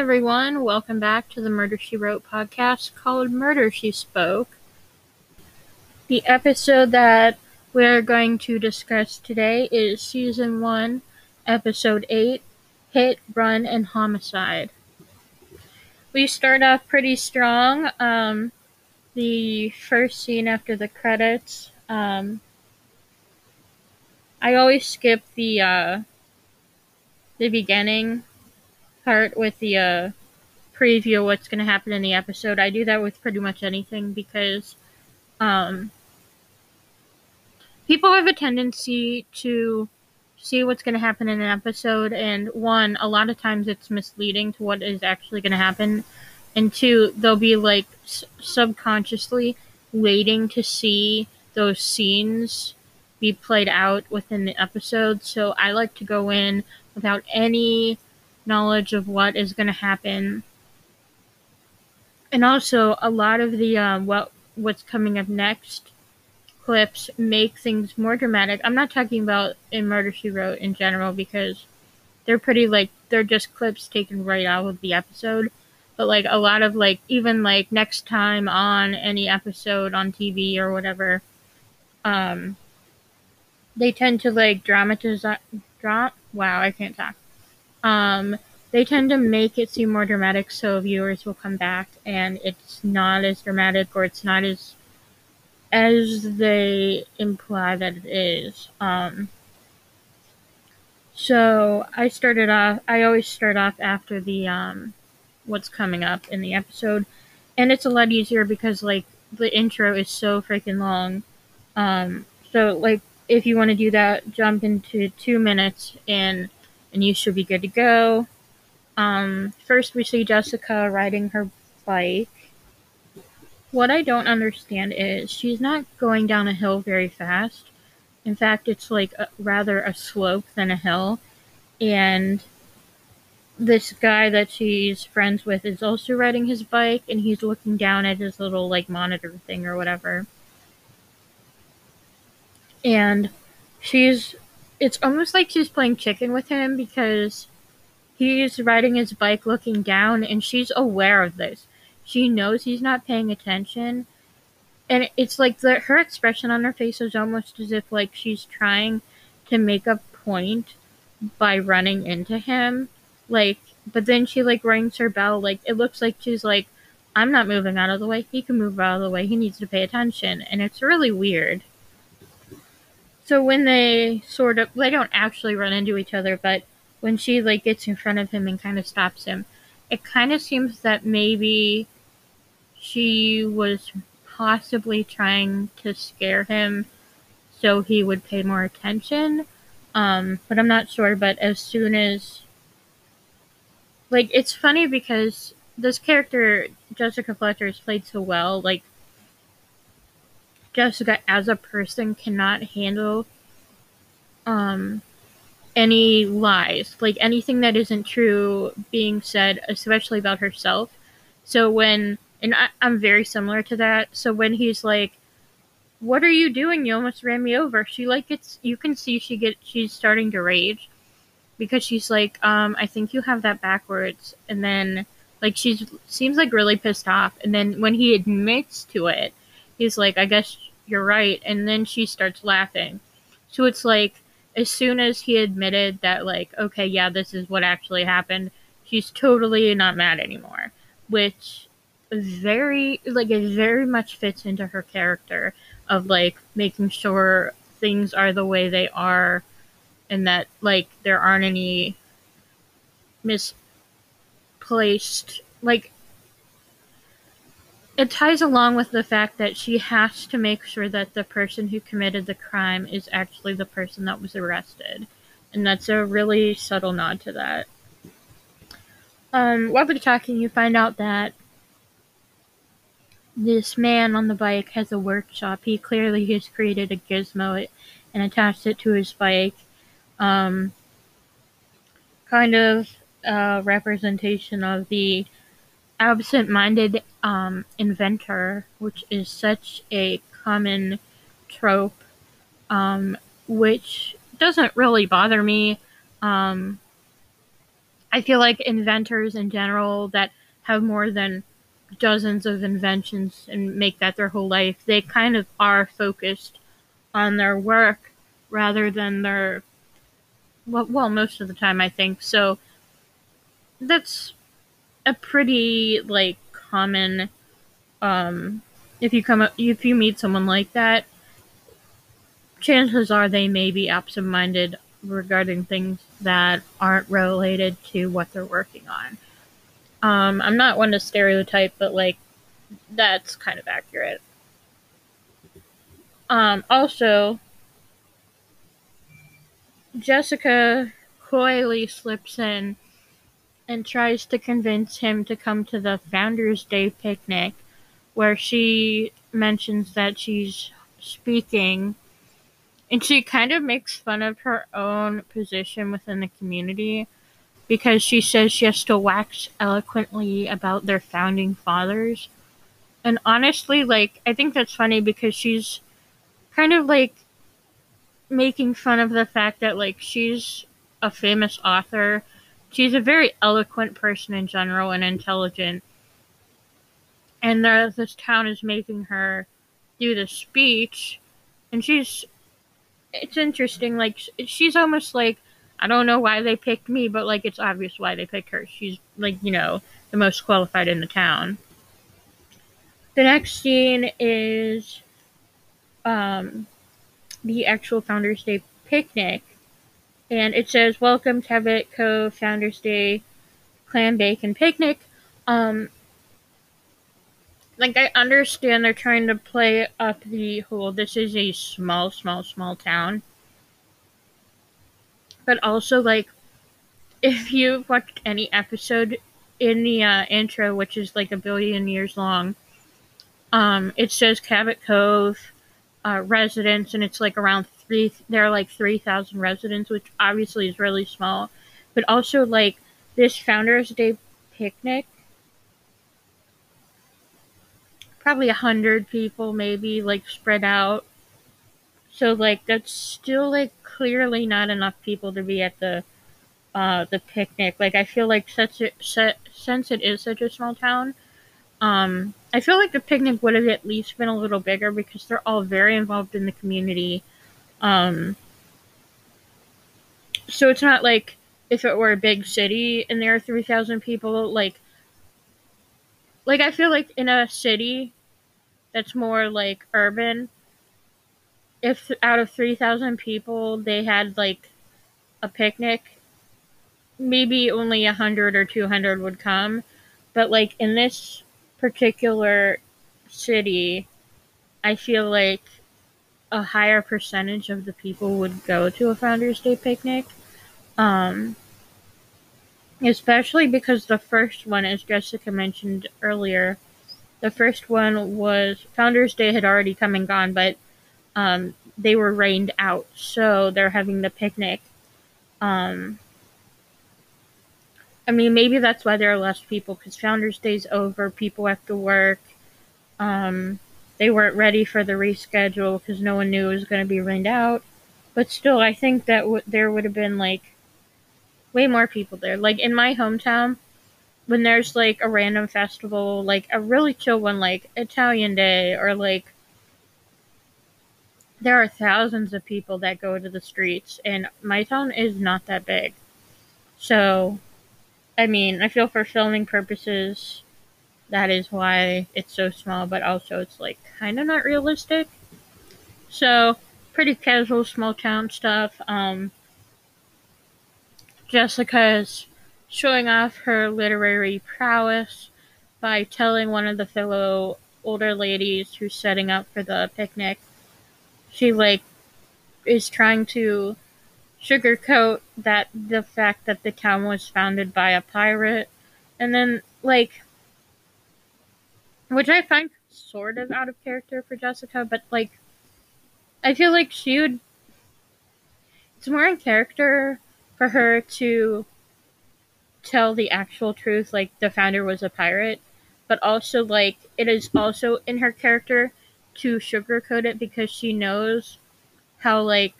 everyone. Welcome back to the Murder She Wrote podcast called Murder She Spoke. The episode that we're going to discuss today is Season 1, Episode 8 Hit, Run, and Homicide. We start off pretty strong. Um, the first scene after the credits. Um, I always skip the uh, the beginning part with the uh, preview of what's going to happen in the episode. I do that with pretty much anything because um, people have a tendency to see what's going to happen in an episode, and one, a lot of times it's misleading to what is actually going to happen, and two, they'll be like s- subconsciously waiting to see those scenes be played out within the episode. So I like to go in without any knowledge of what is going to happen. And also, a lot of the uh, what what's coming up next clips make things more dramatic. I'm not talking about in Murder She Wrote in general because they're pretty like they're just clips taken right out of the episode. But like a lot of like even like next time on any episode on TV or whatever, um, they tend to like dramatize drop. Wow, I can't talk. Um, they tend to make it seem more dramatic so viewers will come back and it's not as dramatic or it's not as as they imply that it is. Um, so I started off. I always start off after the um, what's coming up in the episode, and it's a lot easier because like the intro is so freaking long. Um, so like if you want to do that, jump into two minutes and and you should be good to go. Um, first, we see Jessica riding her bike. What I don't understand is she's not going down a hill very fast. In fact, it's like a, rather a slope than a hill. And this guy that she's friends with is also riding his bike, and he's looking down at his little like monitor thing or whatever. And she's it's almost like she's playing chicken with him because he's riding his bike looking down and she's aware of this. She knows he's not paying attention. And it's like the, her expression on her face is almost as if like she's trying to make a point by running into him. Like but then she like rings her bell like it looks like she's like I'm not moving out of the way. He can move out of the way. He needs to pay attention. And it's really weird. So when they sort of they don't actually run into each other, but when she like gets in front of him and kind of stops him, it kind of seems that maybe she was possibly trying to scare him so he would pay more attention. Um, but I'm not sure. But as soon as like it's funny because this character Jessica Fletcher is played so well, like Jessica as a person cannot handle um any lies, like anything that isn't true being said, especially about herself. So when and I, I'm very similar to that. So when he's like, "What are you doing? You almost ran me over," she like gets you can see she get she's starting to rage because she's like, um, "I think you have that backwards," and then like she seems like really pissed off, and then when he admits to it, he's like, I guess you're right. And then she starts laughing. So it's like, as soon as he admitted that, like, okay, yeah, this is what actually happened, she's totally not mad anymore. Which very, like, it very much fits into her character of, like, making sure things are the way they are and that, like, there aren't any misplaced, like, it ties along with the fact that she has to make sure that the person who committed the crime is actually the person that was arrested. And that's a really subtle nod to that. Um, while they're talking, you find out that this man on the bike has a workshop. He clearly has created a gizmo and attached it to his bike. Um, kind of a representation of the absent-minded um, inventor, which is such a common trope, um, which doesn't really bother me. Um, I feel like inventors in general that have more than dozens of inventions and make that their whole life, they kind of are focused on their work rather than their well, well most of the time I think. So that's a pretty like common um if you come up if you meet someone like that chances are they may be absent-minded regarding things that aren't related to what they're working on. Um i'm not one to stereotype but like that's kind of accurate. Um also jessica coyly slips in and tries to convince him to come to the Founders Day picnic, where she mentions that she's speaking. And she kind of makes fun of her own position within the community because she says she has to wax eloquently about their founding fathers. And honestly, like, I think that's funny because she's kind of like making fun of the fact that, like, she's a famous author she's a very eloquent person in general and intelligent. And this town is making her do the speech, and she's. It's interesting. Like she's almost like I don't know why they picked me, but like it's obvious why they picked her. She's like you know the most qualified in the town. The next scene is um, the actual Founders Day picnic and it says welcome Cabot Cove Founders Day Clam Bacon Picnic. Um, like I understand they're trying to play up the whole this is a small, small, small town. But also like if you've watched any episode in the uh, intro, which is like a billion years long, um, it says Cabot Cove uh, residents, and it's like around three there are like 3000 residents which obviously is really small. But also like this founders day picnic probably a hundred people maybe like spread out. So like that's still like clearly not enough people to be at the uh the picnic. Like i feel like such a since it is such a small town um i feel like the picnic would have at least been a little bigger because they're all very involved in the community um, so it's not like if it were a big city and there are 3,000 people, like, like I feel like in a city that's more like urban, if out of 3,000 people they had like a picnic, maybe only 100 or 200 would come. But like in this particular city, I feel like a higher percentage of the people would go to a Founders Day picnic. Um, especially because the first one, as Jessica mentioned earlier, the first one was Founders Day had already come and gone, but um, they were rained out, so they're having the picnic. Um, I mean, maybe that's why there are less people because Founders Day's over, people have to work. Um, they weren't ready for the reschedule because no one knew it was going to be rained out. But still, I think that w- there would have been like way more people there. Like in my hometown, when there's like a random festival, like a really chill one, like Italian Day, or like there are thousands of people that go to the streets, and my town is not that big. So, I mean, I feel for filming purposes, that is why it's so small, but also it's like kind of not realistic. So, pretty casual small town stuff. Um, Jessica's showing off her literary prowess by telling one of the fellow older ladies who's setting up for the picnic. She like is trying to sugarcoat that the fact that the town was founded by a pirate and then like which I find sort of out of character for Jessica, but like, I feel like she would. It's more in character for her to tell the actual truth, like the founder was a pirate, but also like it is also in her character to sugarcoat it because she knows how like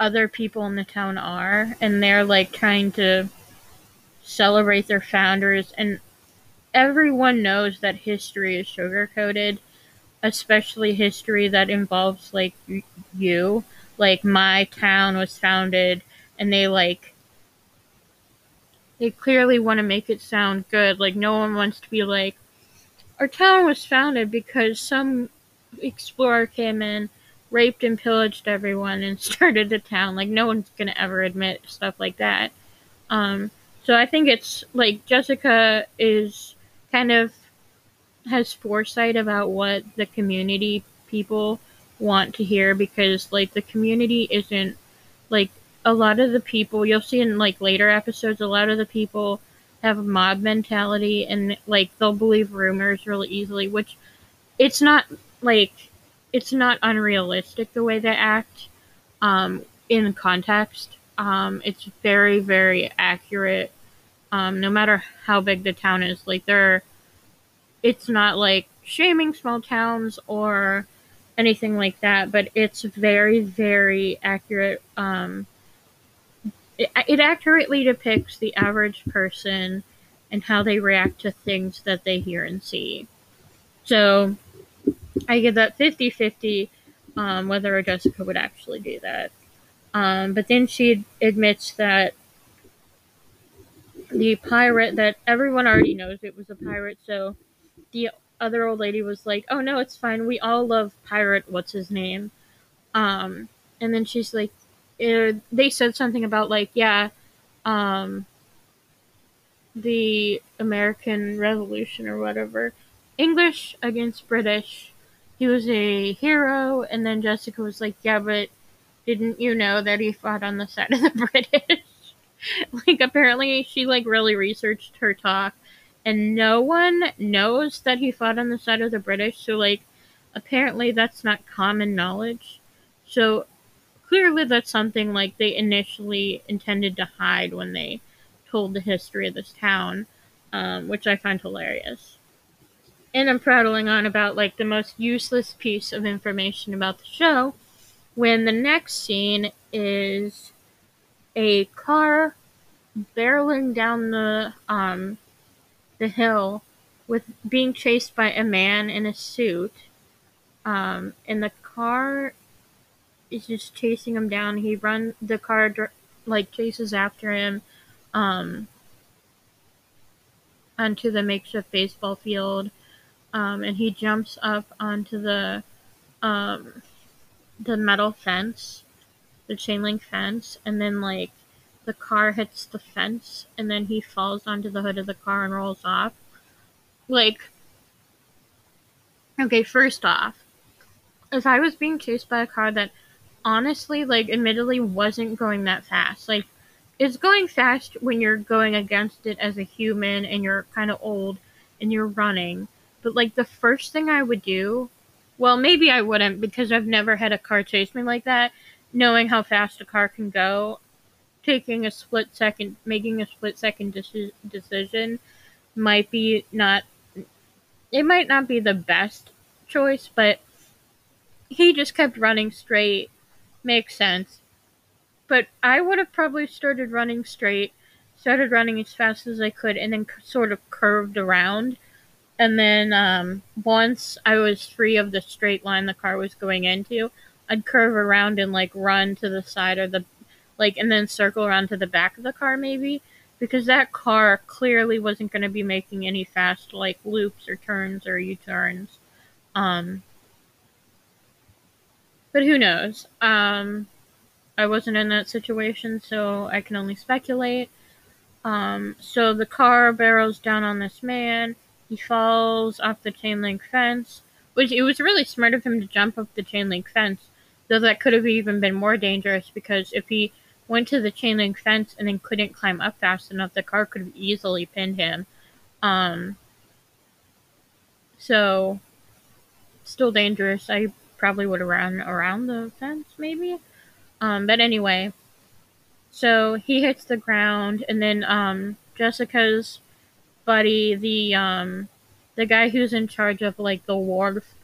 other people in the town are, and they're like trying to celebrate their founders. And everyone knows that history is sugarcoated, especially history that involves like you. Like my town was founded, and they like they clearly want to make it sound good. Like no one wants to be like, our town was founded because some explorer came in raped and pillaged everyone and started a town. Like no one's gonna ever admit stuff like that. Um, so I think it's like Jessica is kind of has foresight about what the community people want to hear because like the community isn't like a lot of the people you'll see in like later episodes a lot of the people have a mob mentality and like they'll believe rumors really easily which it's not like it's not unrealistic the way they act um, in context. Um, it's very, very accurate. Um, no matter how big the town is, like they're, it's not like shaming small towns or anything like that, but it's very, very accurate. Um, it, it accurately depicts the average person and how they react to things that they hear and see. So I give that 50 50 um, whether Jessica would actually do that. Um, but then she admits that the pirate that everyone already knows it was a pirate, so the other old lady was like, "Oh no, it's fine. We all love pirate. What's his name?" Um, and then she's like, eh, "They said something about like, yeah, um, the American Revolution or whatever, English against British." he was a hero, and then Jessica was like, yeah, but didn't you know that he fought on the side of the British? like, apparently she, like, really researched her talk, and no one knows that he fought on the side of the British, so, like, apparently that's not common knowledge. So, clearly that's something, like, they initially intended to hide when they told the history of this town, um, which I find hilarious and I'm prattling on about like the most useless piece of information about the show when the next scene is a car barreling down the um the hill with being chased by a man in a suit. Um and the car is just chasing him down. He run the car like chases after him um onto the makeshift baseball field. Um, and he jumps up onto the um, the metal fence, the chain link fence, and then like the car hits the fence, and then he falls onto the hood of the car and rolls off. Like, okay, first off, if I was being chased by a car that honestly, like, admittedly wasn't going that fast, like, it's going fast when you're going against it as a human and you're kind of old and you're running but like the first thing I would do, well, maybe I wouldn't because I've never had a car chase me like that. Knowing how fast a car can go, taking a split second, making a split second deci- decision might be not, it might not be the best choice, but he just kept running straight. Makes sense. But I would have probably started running straight, started running as fast as I could, and then sort of curved around and then um, once I was free of the straight line the car was going into, I'd curve around and like run to the side or the like, and then circle around to the back of the car maybe, because that car clearly wasn't going to be making any fast like loops or turns or U turns. Um, but who knows? Um, I wasn't in that situation, so I can only speculate. Um, so the car barrels down on this man he falls off the chain link fence, which it was really smart of him to jump off the chain link fence, though that could have even been more dangerous because if he went to the chain link fence and then couldn't climb up fast enough, the car could have easily pinned him. Um, so, still dangerous. I probably would have run around the fence, maybe. Um, but anyway, so he hits the ground, and then um, Jessica's buddy, the um the guy who's in charge of like the wharf.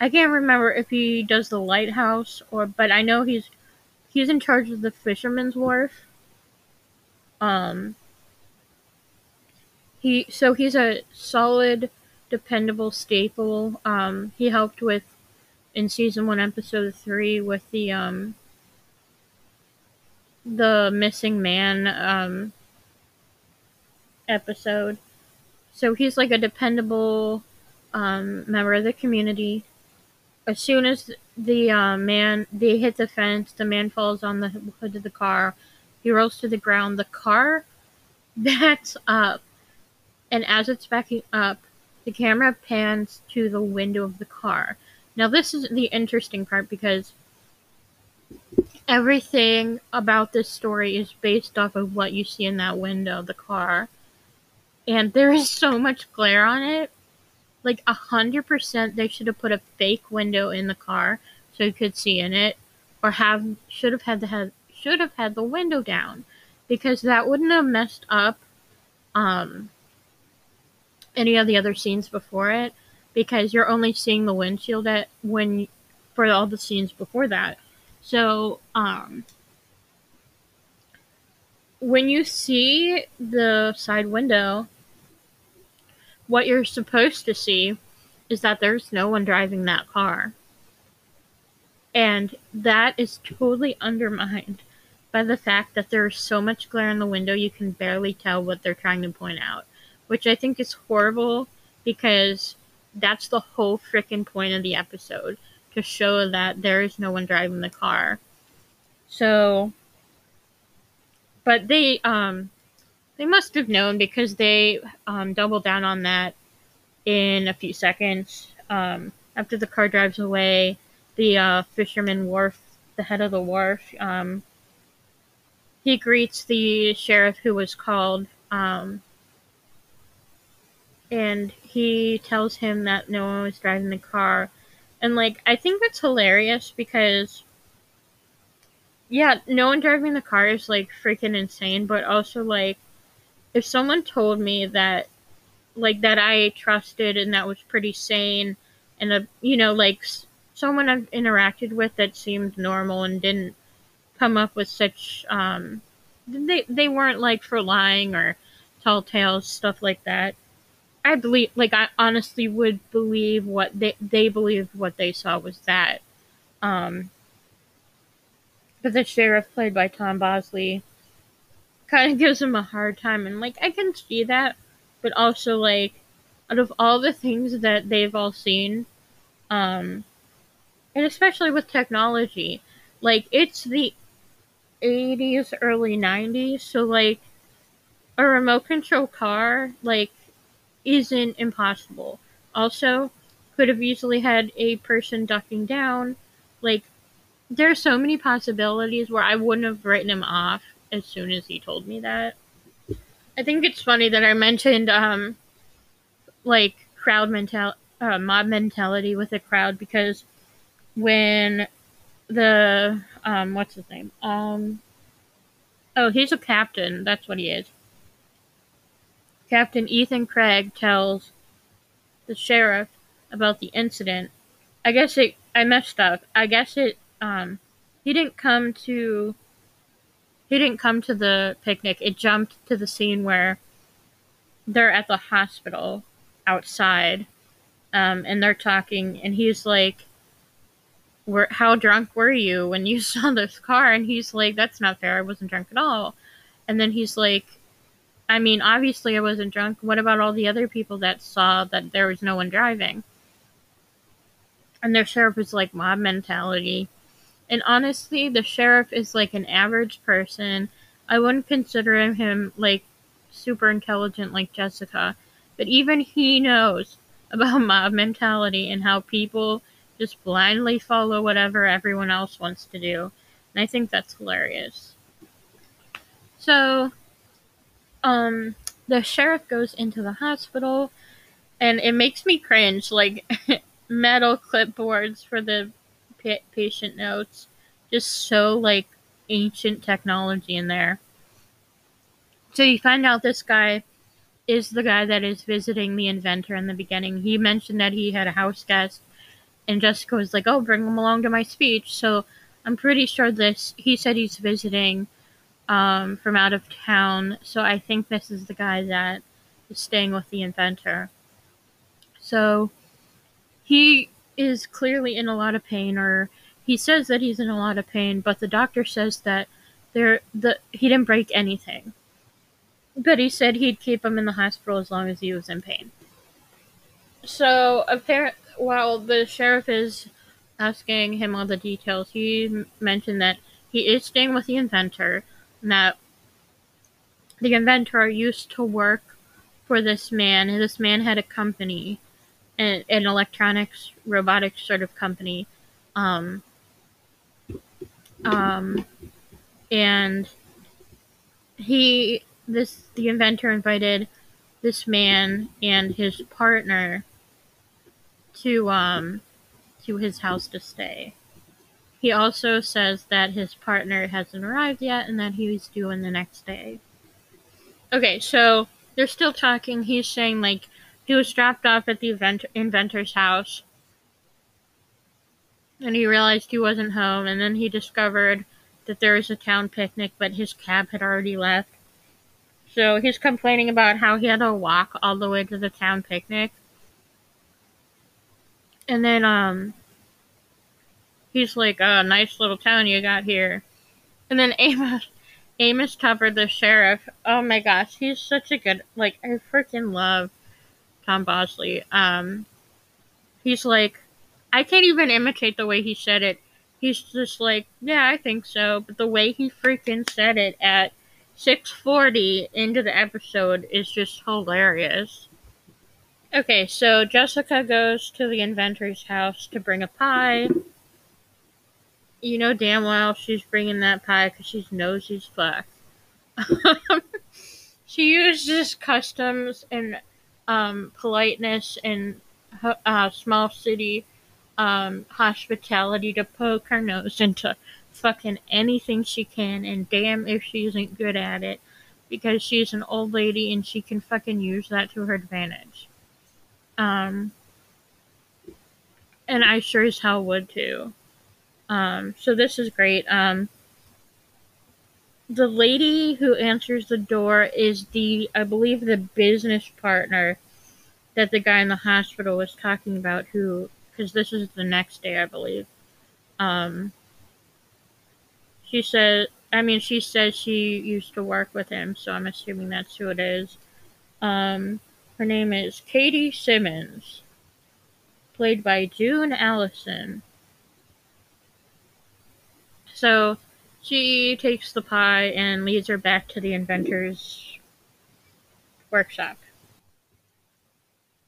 I can't remember if he does the lighthouse or but I know he's he's in charge of the fisherman's wharf. Um, he so he's a solid, dependable staple. Um, he helped with in season one, episode three, with the um the missing man um episode. So he's like a dependable um, member of the community. As soon as the uh, man they hit the fence, the man falls on the hood of the car. He rolls to the ground. The car backs up, and as it's backing up, the camera pans to the window of the car. Now, this is the interesting part because everything about this story is based off of what you see in that window of the car and there is so much glare on it. Like a hundred percent, they should have put a fake window in the car so you could see in it, or have should have had the head should have had the window down, because that wouldn't have messed up um any of the other scenes before it, because you're only seeing the windshield at when for all the scenes before that. So um when you see the side window, what you're supposed to see is that there's no one driving that car. And that is totally undermined by the fact that there's so much glare in the window you can barely tell what they're trying to point out. Which I think is horrible because that's the whole freaking point of the episode to show that there is no one driving the car. So, but they, um, they must have known because they um, double down on that in a few seconds. Um, after the car drives away, the uh, fisherman wharf, the head of the wharf, um, he greets the sheriff who was called, um, and he tells him that no one was driving the car. And like, I think that's hilarious because, yeah, no one driving the car is like freaking insane, but also like, if someone told me that like that I trusted and that was pretty sane and a you know like someone I've interacted with that seemed normal and didn't come up with such um they they weren't like for lying or tall tales stuff like that. I believe like I honestly would believe what they they believed what they saw was that um but the sheriff played by Tom Bosley kind of gives him a hard time. And, like, I can see that, but also, like, out of all the things that they've all seen, um, and especially with technology, like, it's the 80s, early 90s, so, like, a remote control car, like, isn't impossible. Also, could have easily had a person ducking down. Like, there's so many possibilities where I wouldn't have written him off as soon as he told me that. I think it's funny that I mentioned um like crowd mental uh, mob mentality with a crowd because when the um what's his name? Um oh he's a captain. That's what he is. Captain ethan cragg tells the sheriff about the incident. I guess it i messed up. I guess it um he didn't come to he didn't come to the picnic. It jumped to the scene where they're at the hospital outside, um, and they're talking, and he's like, "Where? How drunk were you when you saw this car?" And he's like, "That's not fair. I wasn't drunk at all." And then he's like, "I mean, obviously I wasn't drunk. What about all the other people that saw that there was no one driving?" And their sheriff was like, "Mob mentality." And honestly, the sheriff is like an average person. I wouldn't consider him like super intelligent like Jessica, but even he knows about mob mentality and how people just blindly follow whatever everyone else wants to do. And I think that's hilarious. So, um, the sheriff goes into the hospital, and it makes me cringe. Like, metal clipboards for the patient notes. Just so like ancient technology in there. So you find out this guy is the guy that is visiting the inventor in the beginning. He mentioned that he had a house guest, and Jessica was like, "Oh, bring him along to my speech." So I'm pretty sure this. He said he's visiting um, from out of town, so I think this is the guy that is staying with the inventor. So he is clearly in a lot of pain, or he says that he's in a lot of pain, but the doctor says that there the he didn't break anything. But he said he'd keep him in the hospital as long as he was in pain. So apparently, while the sheriff is asking him all the details, he mentioned that he is staying with the inventor, and that the inventor used to work for this man, this man had a company, an, an electronics, robotics sort of company, um, um, and he, this, the inventor invited this man and his partner to, um, to his house to stay. He also says that his partner hasn't arrived yet and that he's due in the next day. Okay, so they're still talking. He's saying, like, he was dropped off at the inventor's house. And he realized he wasn't home and then he discovered that there was a town picnic but his cab had already left. So he's complaining about how he had to walk all the way to the town picnic. And then um he's like oh, nice little town you got here. And then amos amos Tupper, the sheriff. Oh my gosh he's such a good like i freaking love tom bosley um he's like I can't even imitate the way he said it. He's just like, yeah, I think so. But the way he freaking said it at 6:40 into the episode is just hilarious. Okay, so Jessica goes to the inventor's house to bring a pie. You know damn well she's bringing that pie because she knows he's fuck. she uses customs and um, politeness and uh, small city um, hospitality to poke her nose into fucking anything she can, and damn if she isn't good at it, because she's an old lady and she can fucking use that to her advantage. Um, and I sure as hell would too. Um, so this is great. Um, the lady who answers the door is the, I believe, the business partner that the guy in the hospital was talking about who because this is the next day, I believe. Um, she said, I mean, she says she used to work with him, so I'm assuming that's who it is. Um, her name is Katie Simmons, played by June Allyson. So she takes the pie and leads her back to the inventor's workshop.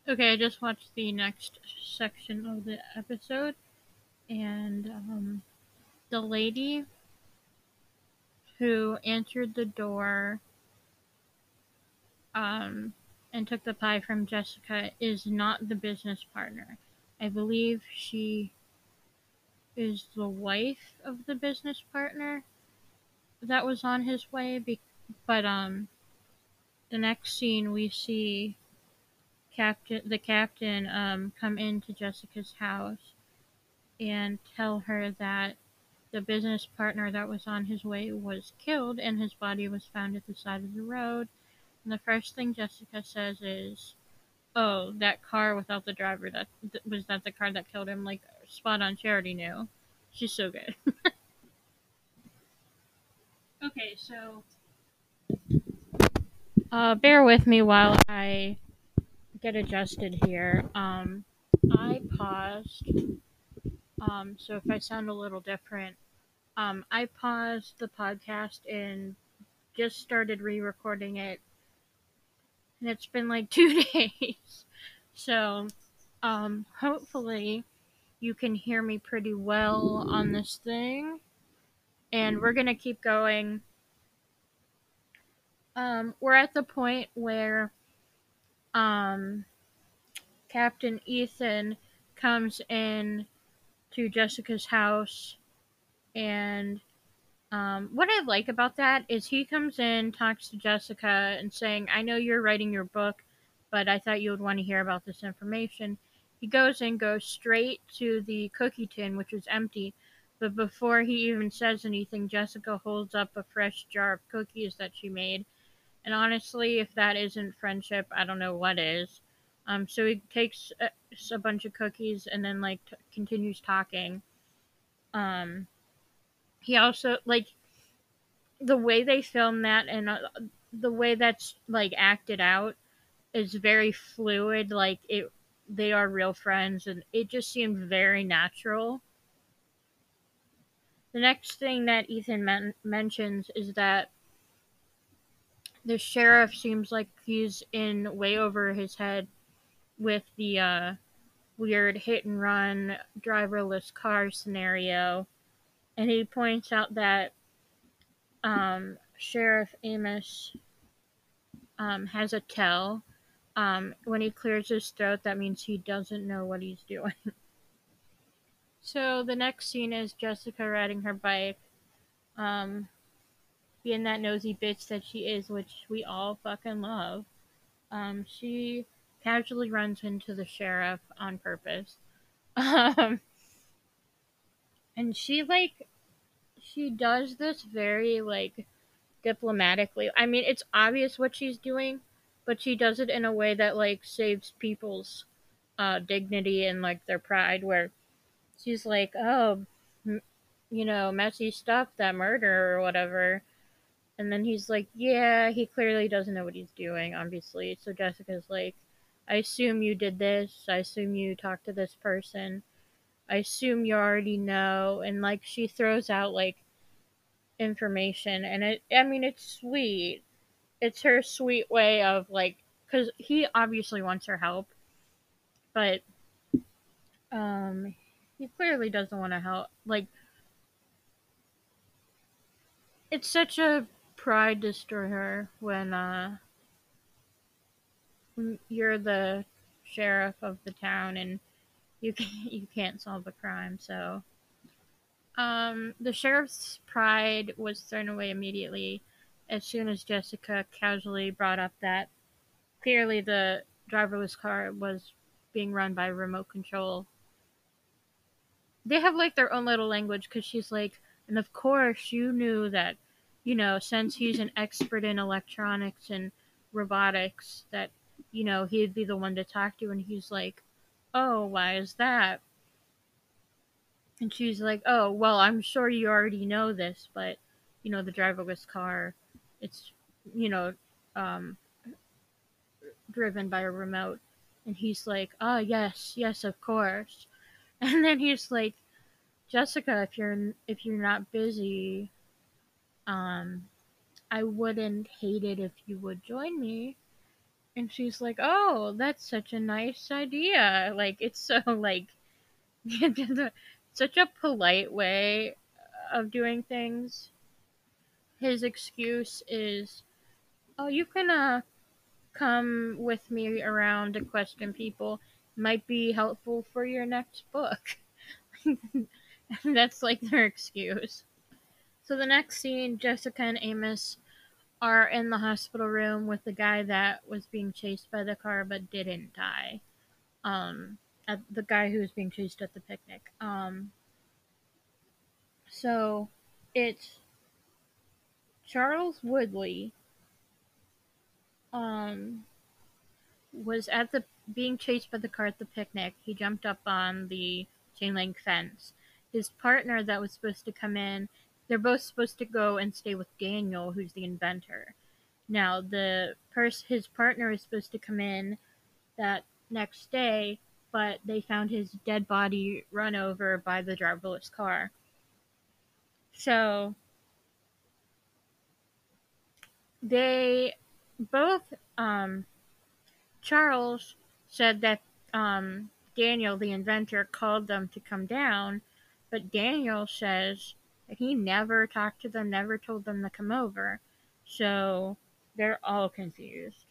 Okay, I just watched the next section of the episode, and um, the lady who answered the door um, and took the pie from Jessica is not the business partner. I believe she is the wife of the business partner that was on his way. Be- but um, the next scene we see captain the captain um, come into Jessica's house and tell her that the business partner that was on his way was killed and his body was found at the side of the road. And the first thing Jessica says is, "Oh, that car without the driver that th- was that the car that killed him." Like spot on. Charity knew. She's so good. okay, so uh, bear with me while I get adjusted here. Um, I paused. Um, so if I sound a little different, um, I paused the podcast and just started re-recording it, and it's been like two days. So, um, hopefully, you can hear me pretty well on this thing, and we're gonna keep going. Um, we're at the point where um, Captain Ethan comes in to Jessica's house, and um, what I like about that is he comes in, talks to Jessica, and saying, "I know you're writing your book, but I thought you would want to hear about this information." He goes and goes straight to the cookie tin, which is empty, But before he even says anything, Jessica holds up a fresh jar of cookies that she made. And honestly, if that isn't friendship, I don't know what is. Um, so he takes a, a bunch of cookies and then like t- continues talking. Um, he also like the way they film that and uh, the way that's like acted out is very fluid. Like it, they are real friends, and it just seemed very natural. The next thing that Ethan men- mentions is that the sheriff seems like he's in way over his head with the uh, weird hit and run driverless car scenario. And he points out that um, Sheriff Amos um, has a tell. Um, when he clears his throat, that means he doesn't know what he's doing. so the next scene is Jessica riding her bike. Um, being that nosy bitch that she is, which we all fucking love. Um, she casually runs into the sheriff on purpose. Um, and she like she does this very like diplomatically. I mean, it's obvious what she's doing, but she does it in a way that like saves people's uh, dignity and like their pride. Where she's like, "Oh, m- you know, messy stuff, that murder or whatever," and then he's like, "Yeah, he clearly doesn't know what he's doing, obviously." So Jessica's like, "I assume you did this. I assume you talked to this person." I assume you already know. And like she throws out like information and it I mean it's sweet. It's her sweet way of like cuz he obviously wants her help. But um he clearly doesn't want to help. Like it's such a pride destroyer when uh you're the sheriff of the town and you can't, you can't solve a crime. So, um, the sheriff's pride was thrown away immediately as soon as Jessica casually brought up that clearly the driverless car was being run by remote control. They have like their own little language because she's like, and of course you knew that, you know, since he's an expert in electronics and robotics, that, you know, he'd be the one to talk to. And he's like, oh, why is that? And she's like, oh, well, I'm sure you already know this, but, you know, the driverless car, it's, you know, um, driven by a remote. And he's like, oh, yes, yes, of course. And then he's like, Jessica, if you're if you're not busy, um, I wouldn't hate it if you would join me. And she's like, "Oh, that's such a nice idea." Like it's so like such a polite way of doing things. His excuse is, "Oh, you can uh come with me around to question people. Might be helpful for your next book." that's like their excuse. So the next scene, Jessica and Amos are in the hospital room with the guy that was being chased by the car but didn't die. Um, the guy who was being chased at the picnic. Um, so it's Charles Woodley. Um, was at the being chased by the car at the picnic. He jumped up on the chain link fence. His partner that was supposed to come in they're both supposed to go and stay with Daniel, who's the inventor. Now, the pers- his partner is supposed to come in that next day, but they found his dead body run over by the driverless car. So they both um, Charles said that um, Daniel, the inventor, called them to come down, but Daniel says that he never talked to them, never told them to come over. So they're all confused.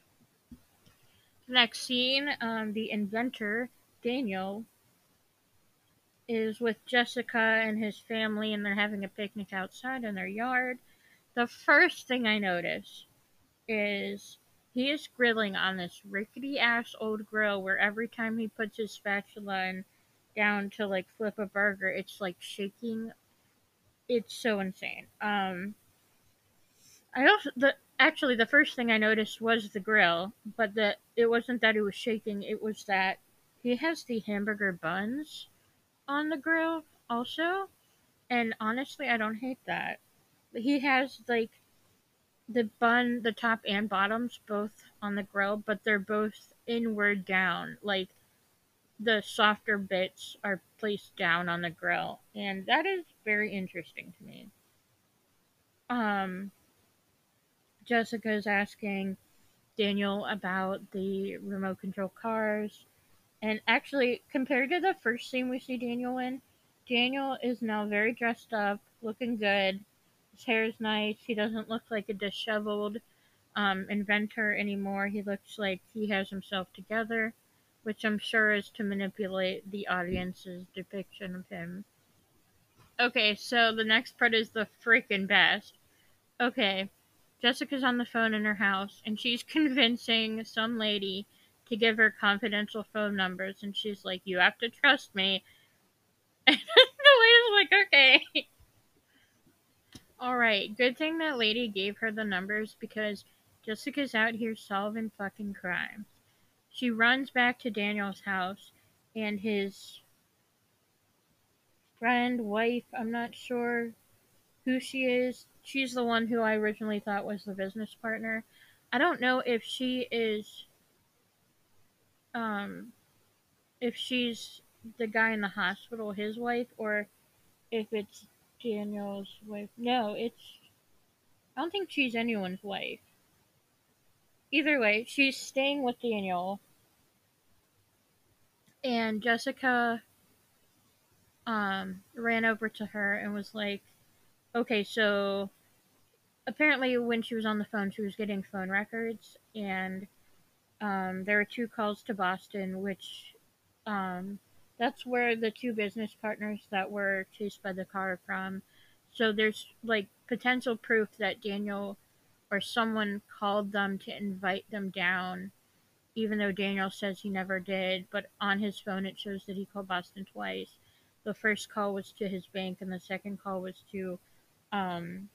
next scene, um, the inventor, Daniel, is with Jessica and his family, and they're having a picnic outside in their yard. The first thing I notice is he is grilling on this rickety ass old grill where every time he puts his spatula in, down to like flip a burger, it's like shaking it's so insane. Um, I also the actually the first thing I noticed was the grill, but that it wasn't that it was shaking. It was that he has the hamburger buns on the grill also, and honestly, I don't hate that. He has like the bun, the top and bottoms both on the grill, but they're both inward down. Like the softer bits are placed down on the grill, and that is very interesting to me. Um, Jessica's asking Daniel about the remote control cars, and actually, compared to the first scene we see Daniel in, Daniel is now very dressed up, looking good. His hair is nice. He doesn't look like a disheveled um, inventor anymore. He looks like he has himself together which I'm sure is to manipulate the audience's depiction of him. Okay, so the next part is the freaking best. Okay, Jessica's on the phone in her house, and she's convincing some lady to give her confidential phone numbers, and she's like, You have to trust me. And the lady's like, Okay. Alright, good thing that lady gave her the numbers because Jessica's out here solving fucking crimes. She runs back to Daniel's house, and his friend, wife, I'm not sure who she is. She's the one who I originally thought was the business partner. I don't know if she is um if she's the guy in the hospital, his wife, or if it's Daniel's wife. No, it's I don't think she's anyone's wife. Either way, she's staying with Daniel and Jessica um, ran over to her and was like, okay, so apparently when she was on the phone, she was getting phone records, and um, there were two calls to Boston, which um, that's where the two business partners that were chased by the car from. So there's like potential proof that Daniel or someone called them to invite them down even though Daniel says he never did, but on his phone it shows that he called Boston twice. The first call was to his bank, and the second call was to um,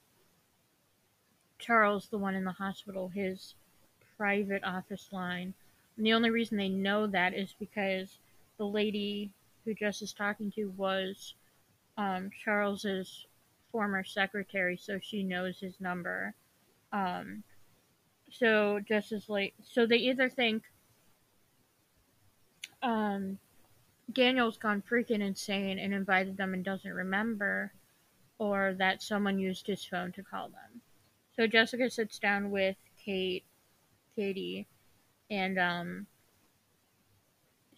Charles, the one in the hospital, his private office line. And the only reason they know that is because the lady who Jess is talking to was um, Charles's former secretary, so she knows his number. Um, so Jess is like, so they either think um, Daniel's gone freaking insane and invited them and doesn't remember, or that someone used his phone to call them. So Jessica sits down with Kate, Katie, and um,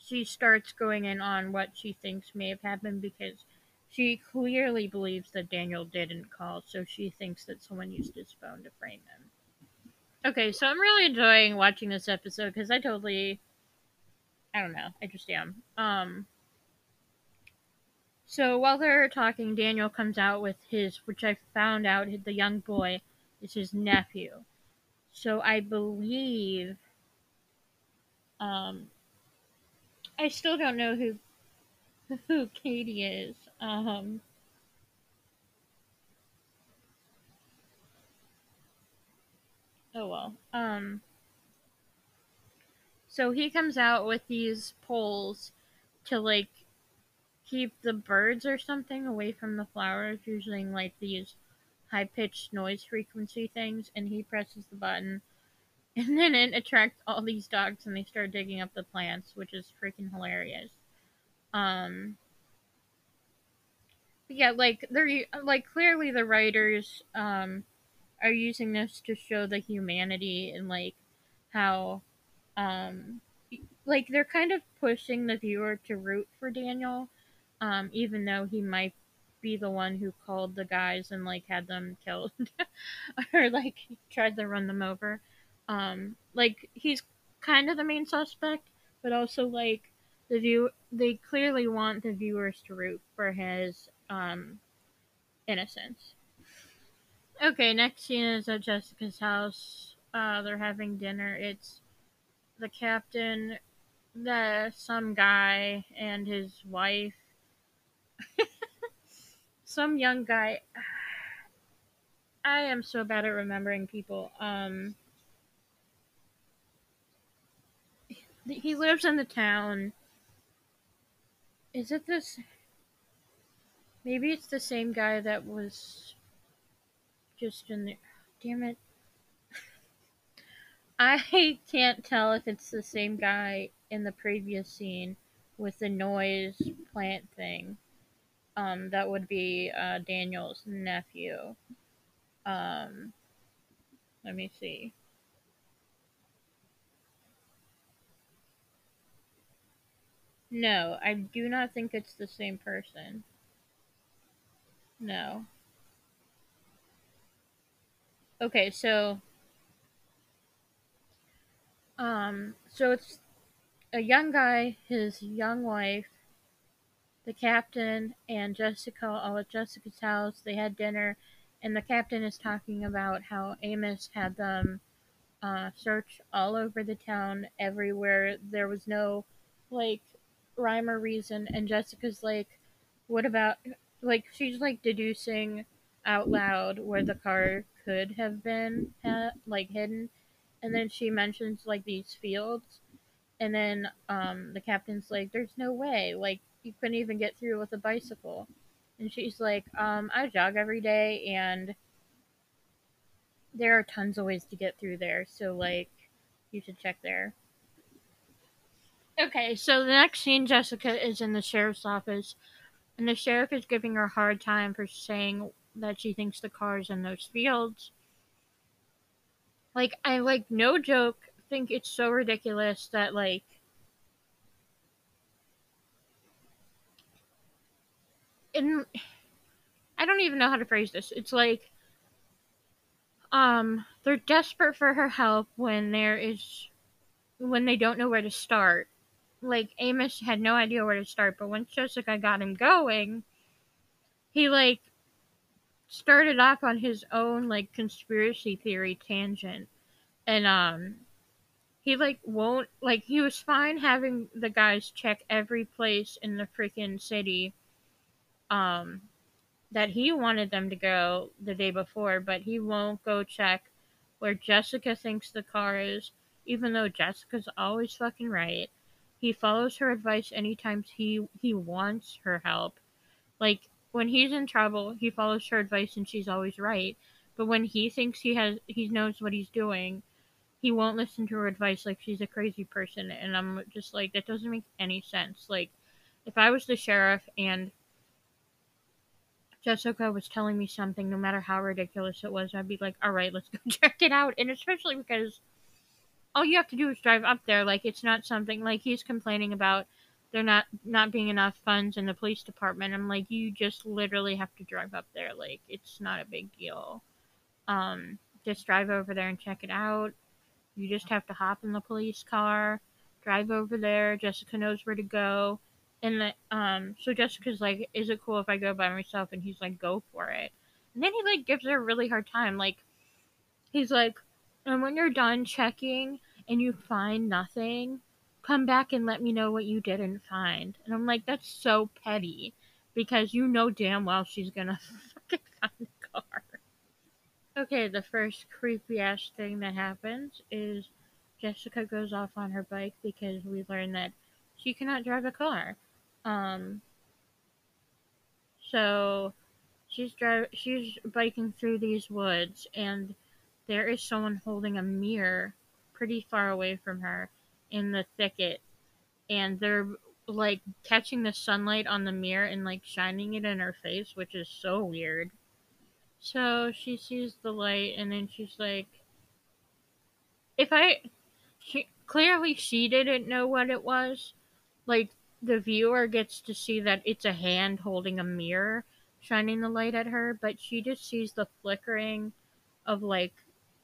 she starts going in on what she thinks may have happened because she clearly believes that Daniel didn't call, so she thinks that someone used his phone to frame him. Okay, so I'm really enjoying watching this episode because I totally I don't know. I just am. Um. So while they're talking, Daniel comes out with his, which I found out the young boy is his nephew. So I believe. Um. I still don't know who who Katie is. Um. Oh well. Um. So he comes out with these poles to like keep the birds or something away from the flowers using like these high pitched noise frequency things and he presses the button and then it attracts all these dogs and they start digging up the plants, which is freaking hilarious. Um yeah, like they're like clearly the writers um are using this to show the humanity and like how um like they're kind of pushing the viewer to root for Daniel, um, even though he might be the one who called the guys and like had them killed or like tried to run them over. Um, like he's kind of the main suspect, but also like the view they clearly want the viewers to root for his um innocence. Okay, next scene is at Jessica's house. Uh, they're having dinner. It's the captain, the some guy and his wife. some young guy. I am so bad at remembering people. Um, he lives in the town. Is it this? Maybe it's the same guy that was just in there. Damn it. I can't tell if it's the same guy in the previous scene with the noise plant thing. Um, that would be uh, Daniel's nephew. Um, let me see. No, I do not think it's the same person. No. Okay, so um so it's a young guy, his young wife, the captain, and Jessica all at Jessica's house. They had dinner and the captain is talking about how Amos had them uh, search all over the town, everywhere. There was no like rhyme or reason, and Jessica's like, "What about like?" She's like deducing out loud where the car could have been ha- like hidden, and then she mentions like these fields, and then um, the captain's like, "There's no way, like you couldn't even get through with a bicycle." And she's like, um, I jog every day and there are tons of ways to get through there. So, like, you should check there. Okay, so the next scene, Jessica is in the sheriff's office, and the sheriff is giving her a hard time for saying that she thinks the car's in those fields. Like, I, like, no joke, think it's so ridiculous that, like, in I don't even know how to phrase this. It's like um they're desperate for her help when there is when they don't know where to start. Like Amos had no idea where to start, but once Jessica got him going, he like started off on his own like conspiracy theory tangent. And um he like won't like he was fine having the guys check every place in the freaking city um that he wanted them to go the day before, but he won't go check where Jessica thinks the car is, even though Jessica's always fucking right. He follows her advice anytime he he wants her help. Like when he's in trouble, he follows her advice and she's always right. But when he thinks he has he knows what he's doing, he won't listen to her advice like she's a crazy person and I'm just like that doesn't make any sense. Like if I was the sheriff and Jessica was telling me something, no matter how ridiculous it was, I'd be like, all right, let's go check it out. And especially because all you have to do is drive up there. Like, it's not something like he's complaining about there not not being enough funds in the police department. I'm like, you just literally have to drive up there. Like, it's not a big deal. Um, just drive over there and check it out. You just have to hop in the police car, drive over there. Jessica knows where to go and the, um, so Jessica's like, "Is it cool if I go by myself?" And he's like, "Go for it." And then he like gives her a really hard time. Like, he's like, "And when you're done checking and you find nothing, come back and let me know what you didn't find." And I'm like, "That's so petty," because you know damn well she's gonna fucking find the car. Okay, the first creepy ass thing that happens is Jessica goes off on her bike because we learn that she cannot drive a car. Um, so she's driving, she's biking through these woods, and there is someone holding a mirror pretty far away from her in the thicket, and they're like catching the sunlight on the mirror and like shining it in her face, which is so weird. So she sees the light, and then she's like, "If I." She, clearly, she didn't know what it was. Like the viewer gets to see that it's a hand holding a mirror shining the light at her, but she just sees the flickering of like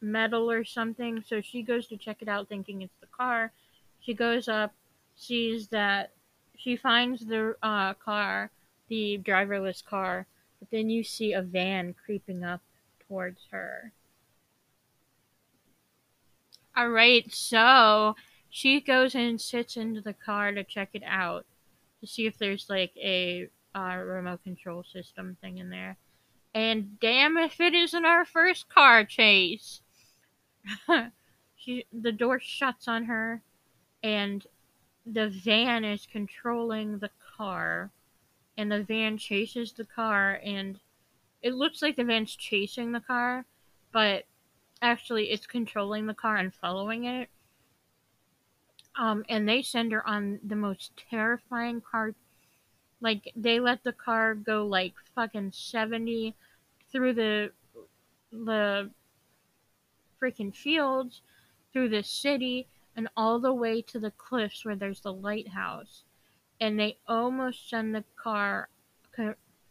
metal or something. So she goes to check it out thinking it's the car. She goes up, sees that she finds the uh, car, the driverless car, but then you see a van creeping up towards her. Alright, so she goes and sits into the car to check it out to see if there's like a uh, remote control system thing in there. And damn if it isn't our first car chase. She, the door shuts on her, and the van is controlling the car. And the van chases the car, and it looks like the van's chasing the car, but actually it's controlling the car and following it. Um, and they send her on the most terrifying car. Like they let the car go like fucking seventy through the the freaking fields, through the city, and all the way to the cliffs where there's the lighthouse. And they almost send the car,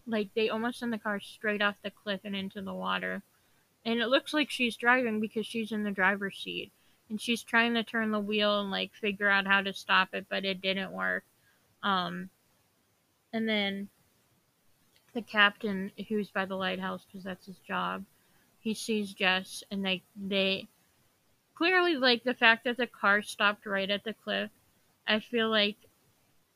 like they almost send the car straight off the cliff and into the water. And it looks like she's driving because she's in the driver's seat and she's trying to turn the wheel and like figure out how to stop it, but it didn't work. Um, and then the captain, who's by the lighthouse because that's his job, he sees Jess, and they they clearly like the fact that the car stopped right at the cliff. I feel like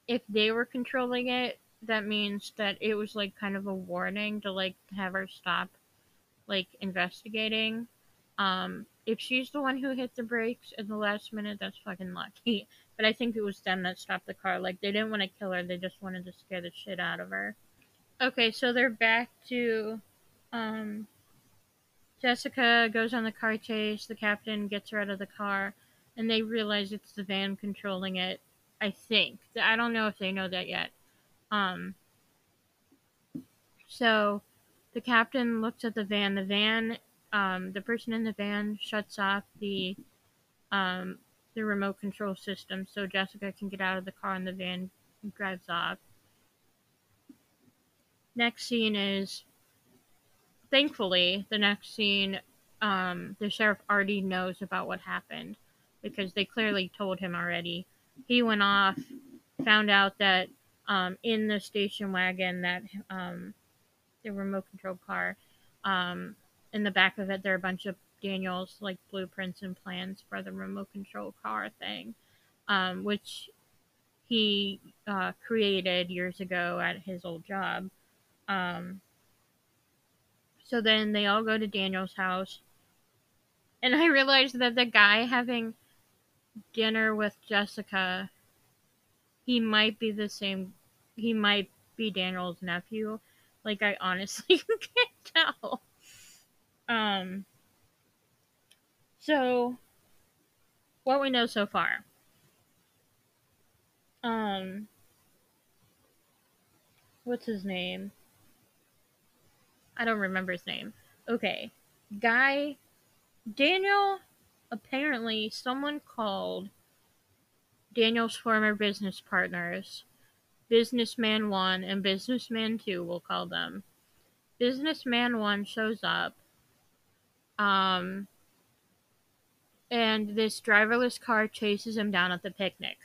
if they were controlling it, that means that it was like kind of a warning to like have her stop like investigating. Um, if she's the one who hit the brakes in the last minute, that's fucking lucky. But I think it was them that stopped the car. Like they didn't want to kill her, they just wanted to scare the shit out of her. Okay, so they're back to um Jessica goes on the car chase, the captain gets her out of the car, and they realize it's the van controlling it. I think. I don't know if they know that yet. Um so the captain looks at the van. The van um, the person in the van shuts off the um, the remote control system so Jessica can get out of the car and the van drives off. Next scene is thankfully the next scene um, the sheriff already knows about what happened because they clearly told him already. He went off, found out that um, in the station wagon that um, the remote control car um, in the back of it, there are a bunch of Daniel's like blueprints and plans for the remote control car thing, um, which he uh, created years ago at his old job. Um, so then they all go to Daniel's house, and I realized that the guy having dinner with Jessica, he might be the same. He might be Daniel's nephew. Like I honestly can't tell. Um, so, what we know so far. Um, what's his name? I don't remember his name. Okay. Guy, Daniel, apparently, someone called Daniel's former business partners, Businessman 1 and Businessman 2, we'll call them. Businessman 1 shows up um, and this driverless car chases him down at the picnic.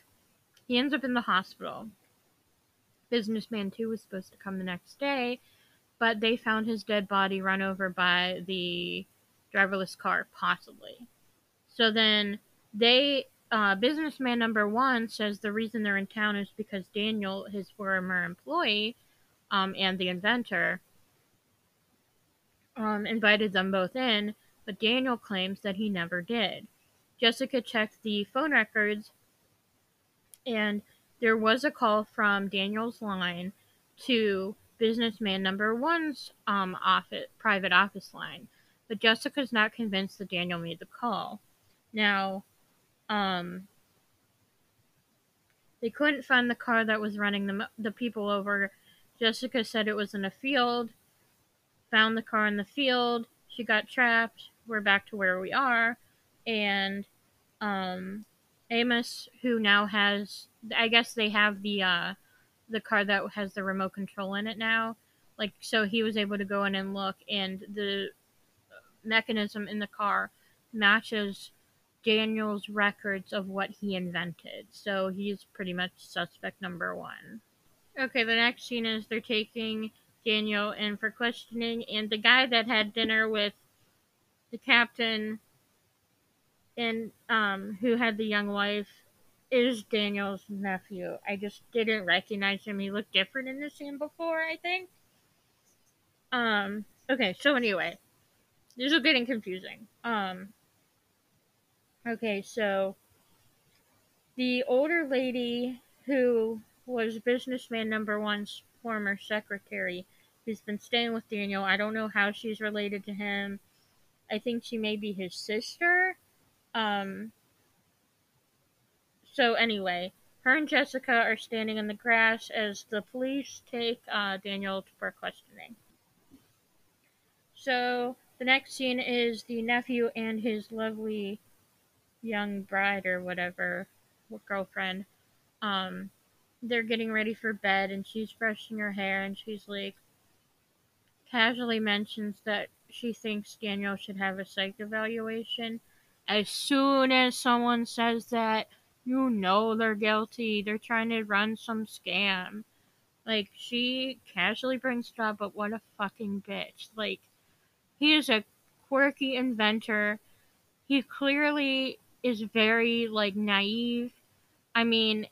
He ends up in the hospital. Businessman 2 was supposed to come the next day, but they found his dead body run over by the driverless car, possibly. So then they, uh, businessman number one says the reason they're in town is because Daniel, his former employee, um, and the inventor, um, invited them both in, but Daniel claims that he never did. Jessica checked the phone records, and there was a call from Daniel's line to businessman number one's um, office, private office line, but Jessica's not convinced that Daniel made the call. Now, um, they couldn't find the car that was running the, the people over. Jessica said it was in a field found the car in the field. She got trapped. We're back to where we are. And um, Amos, who now has, I guess they have the uh, the car that has the remote control in it now. Like, so he was able to go in and look, and the mechanism in the car matches Daniel's records of what he invented. So he's pretty much suspect number one. Okay, the next scene is they're taking Daniel in for questioning, and the guy that had dinner with the captain and um who had the young wife is Daniel's nephew. I just didn't recognize him. He looked different in the scene before, I think. Um Okay, so anyway, this is getting confusing. Um, okay, so the older lady who was businessman number one's former secretary who's been staying with Daniel. I don't know how she's related to him. I think she may be his sister. Um, so anyway, her and Jessica are standing in the grass as the police take uh, Daniel for questioning. So the next scene is the nephew and his lovely young bride or whatever, girlfriend. Um, they're getting ready for bed and she's brushing her hair and she's like casually mentions that she thinks Daniel should have a psych evaluation. As soon as someone says that, you know they're guilty. They're trying to run some scam. Like, she casually brings it up, but what a fucking bitch. Like, he is a quirky inventor. He clearly is very, like, naive. I mean,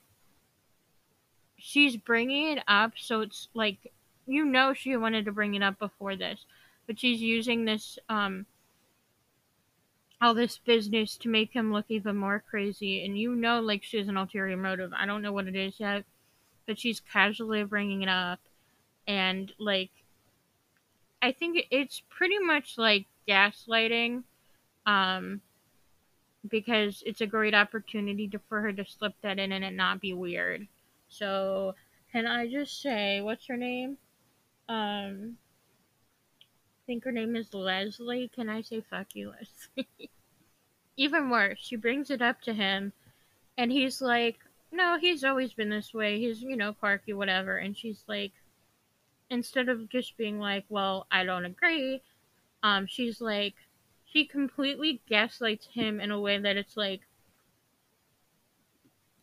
she's bringing it up, so it's like you know she wanted to bring it up before this, but she's using this um all this business to make him look even more crazy, and you know like she has an ulterior motive. I don't know what it is yet, but she's casually bringing it up, and like I think it's pretty much like gaslighting, um, because it's a great opportunity to, for her to slip that in and it not be weird. So, can I just say, what's her name? Um, think her name is Leslie. Can I say fuck you, Leslie? Even worse, she brings it up to him, and he's like, no, he's always been this way. He's, you know, quirky, whatever. And she's like, instead of just being like, well, I don't agree, um, she's like, she completely gaslights him in a way that it's like,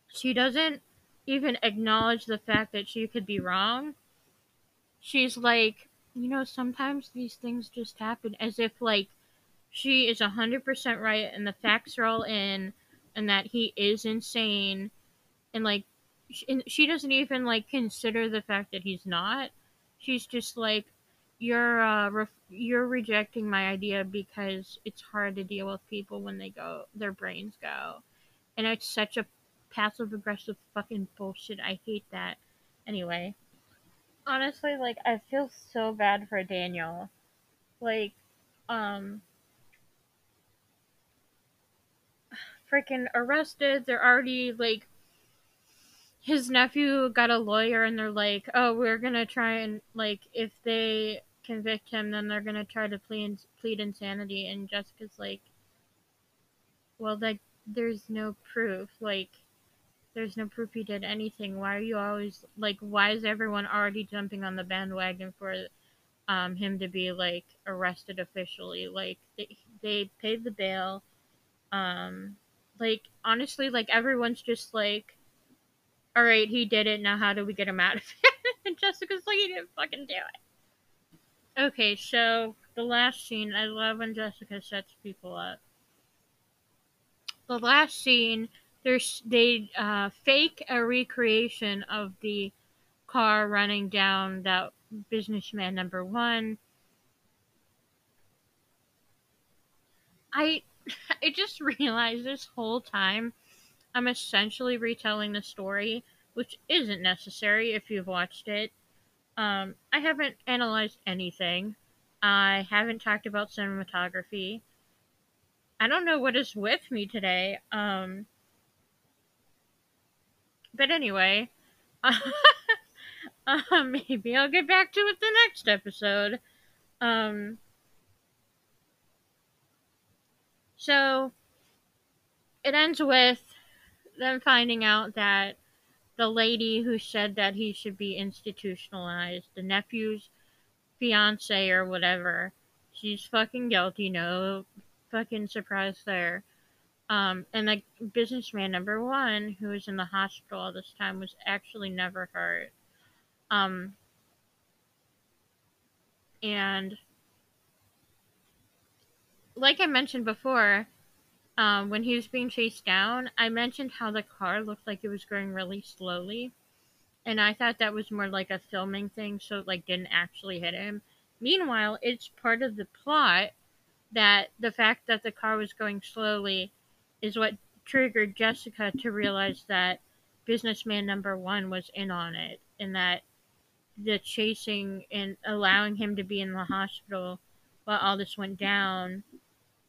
she doesn't even acknowledge the fact that she could be wrong. She's like, you know, sometimes these things just happen as if like she is 100% right and the facts are all in and that he is insane and like she, she doesn't even like consider the fact that he's not. She's just like you're uh ref- you're rejecting my idea because it's hard to deal with people when they go their brains go. And it's such a passive aggressive fucking bullshit. I hate that. Anyway, honestly, like I feel so bad for Daniel. Like, um, freaking arrested. They're already like, his nephew got a lawyer, and they're like, oh, we're gonna try and like, if they convict him, then they're gonna try to plead plead insanity. And Jessica's like, well, like, there's no proof. Like, there's no proof he did anything. Why are you always like? Why is everyone already jumping on the bandwagon for um, him to be like arrested officially? Like they they paid the bail. Um, like honestly, like everyone's just like, all right, he did it. Now how do we get him out of it? and Jessica's like, he didn't fucking do it. Okay, so the last scene, I love when Jessica sets people up. The last scene they uh, fake a recreation of the car running down that businessman number one. I I just realized this whole time I'm essentially retelling the story, which isn't necessary if you've watched it. Um, I haven't analyzed anything. I haven't talked about cinematography. I don't know what is with me today. Um, but anyway, uh, maybe I'll get back to it the next episode. Um, so it ends with them finding out that the lady who said that he should be institutionalized, the nephew's fiance or whatever, she's fucking guilty. No fucking surprise there. Um, and the businessman number one, who was in the hospital this time, was actually never hurt. Um, and like I mentioned before, um, when he was being chased down, I mentioned how the car looked like it was going really slowly. And I thought that was more like a filming thing, so it like didn't actually hit him. Meanwhile, it's part of the plot that the fact that the car was going slowly is what triggered Jessica to realize that businessman number one was in on it and that the chasing and allowing him to be in the hospital while all this went down